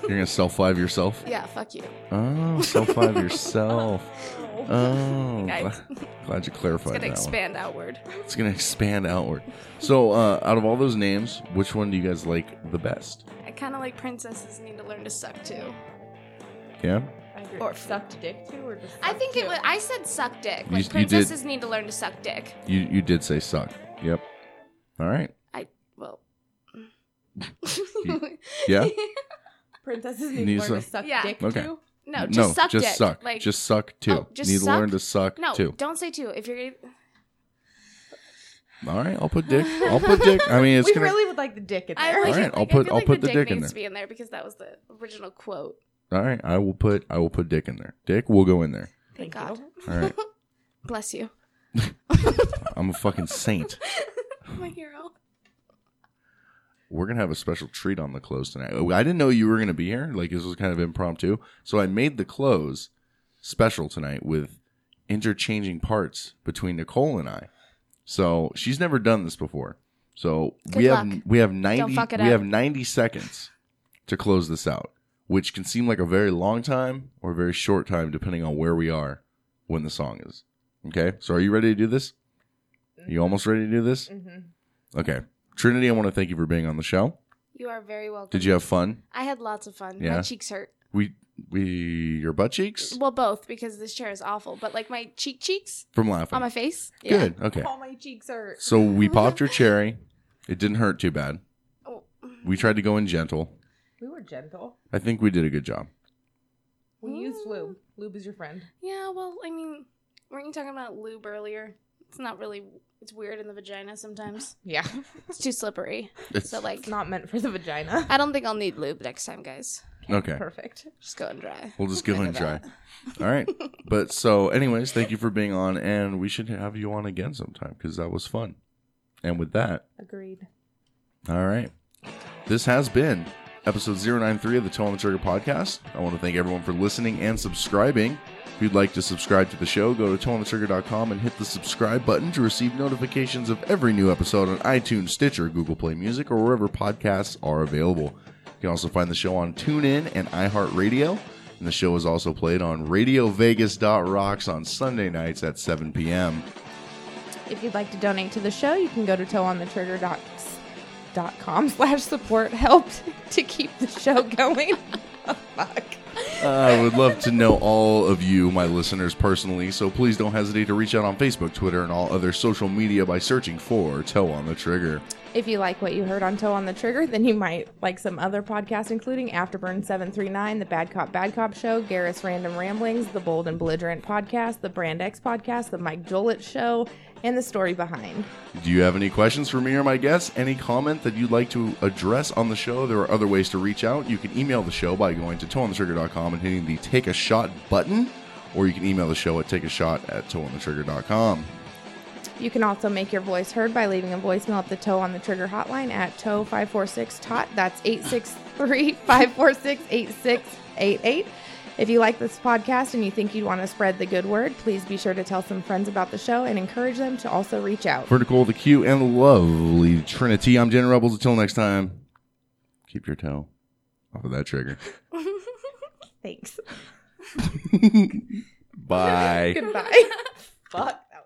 You're gonna self five yourself. Yeah, fuck you. Oh, self five yourself. Oh, Guys. glad, glad you clarified It's gonna that one. expand outward. It's gonna expand outward. So, uh, out of all those names, which one do you guys like the best? I kind of like princesses need to learn to suck too. Yeah. Or sucked dick too, or just. I think it was. I said suck dick. You- Like you did- princesses need to learn to suck dick. You you did say suck. Yep. All right. I well. Yeah. Princesses need need to learn to to suck Yeah. dick Okay. too. No, just suck just dick. suck. Like just suck oh, too. Oh, just Need to suck? learn to suck no, too. don't say two. If you're gonna, All right, I'll put dick. I'll put dick. I mean, it's we gonna. really would like the dick in I there. like All right, it. I'll Like, put- I feel I'll like put the, the dick in needs there. to be in there because that was the original quote. All right, I will put. I will put dick in there. Dick will go in there. Thank God. All right. Bless you. I'm a fucking saint. My hero. We're gonna have a special treat on the close tonight. Oh, I didn't know you were gonna be here. Like this was kind of impromptu. So I made the close special tonight with interchanging parts between Nicole and I. So she's never done this before. So we Good have we have ninety we up. have ninety seconds to close this out, which can seem like a very long time or a very short time depending on where we are when the song is. Okay, so are you ready to do this? You almost ready to do this? Mm-hmm. Okay, Trinity, I want to thank you for being on the show. You are very welcome. Did you have fun? I had lots of fun. Yeah. My cheeks hurt. We we your butt cheeks Well, both because this chair is awful. But like my cheek cheeks from laughing. on my face. Good. Okay. All my cheeks hurt. So we popped your cherry. It didn't hurt too bad. Oh. We tried to go in gentle. We were gentle. I think we did a good job. We oh. used lube. Lube is your friend. Yeah. Well, I mean, weren't you talking about lube earlier? It's not really. It's weird in the vagina sometimes. Yeah. It's too slippery. It's- so like, not meant for the vagina. I don't think I'll need lube next time, guys. Okay. Perfect. Just go and dry. We'll just go and try. All right. But so, anyways, thank you for being on, and we should have you on again sometime because that was fun. And with that, Agreed. all right. This has been episode 093 of the Toe on the Trigger podcast. I want to thank everyone for listening and subscribing. If you'd like to subscribe to the show, go to toeonthetrigger.com and hit the subscribe button to receive notifications of every new episode on iTunes, Stitcher, Google Play Music, or wherever podcasts are available. You can also find the show on TuneIn and iHeartRadio. And the show is also played on RadioVegas.rocks on Sunday nights at 7 p.m. If you'd like to donate to the show, you can go to toeonthetrigger.com slash support help to keep the show going. Oh, fuck. I would love to know all of you, my listeners, personally, so please don't hesitate to reach out on Facebook, Twitter, and all other social media by searching for Toe on the Trigger. If you like what you heard on Toe on the Trigger, then you might like some other podcasts, including Afterburn 739, The Bad Cop Bad Cop Show, Gareth's Random Ramblings, The Bold and Belligerent Podcast, The Brand X Podcast, The Mike Jolett Show, and The Story Behind. Do you have any questions for me or my guests? Any comment that you'd like to address on the show? There are other ways to reach out. You can email the show by going to toeonthetrigger.com and hitting the Take a Shot button, or you can email the show at takeashot at toeonthetrigger.com. You can also make your voice heard by leaving a voicemail at the Toe on the Trigger hotline at Toe 546 TOT. That's 863 546 8688. If you like this podcast and you think you'd want to spread the good word, please be sure to tell some friends about the show and encourage them to also reach out. For Nicole, the Q, and the lovely Trinity, I'm Jen Rebels. Until next time, keep your toe off of that trigger. Thanks. Bye. Goodbye. Fuck.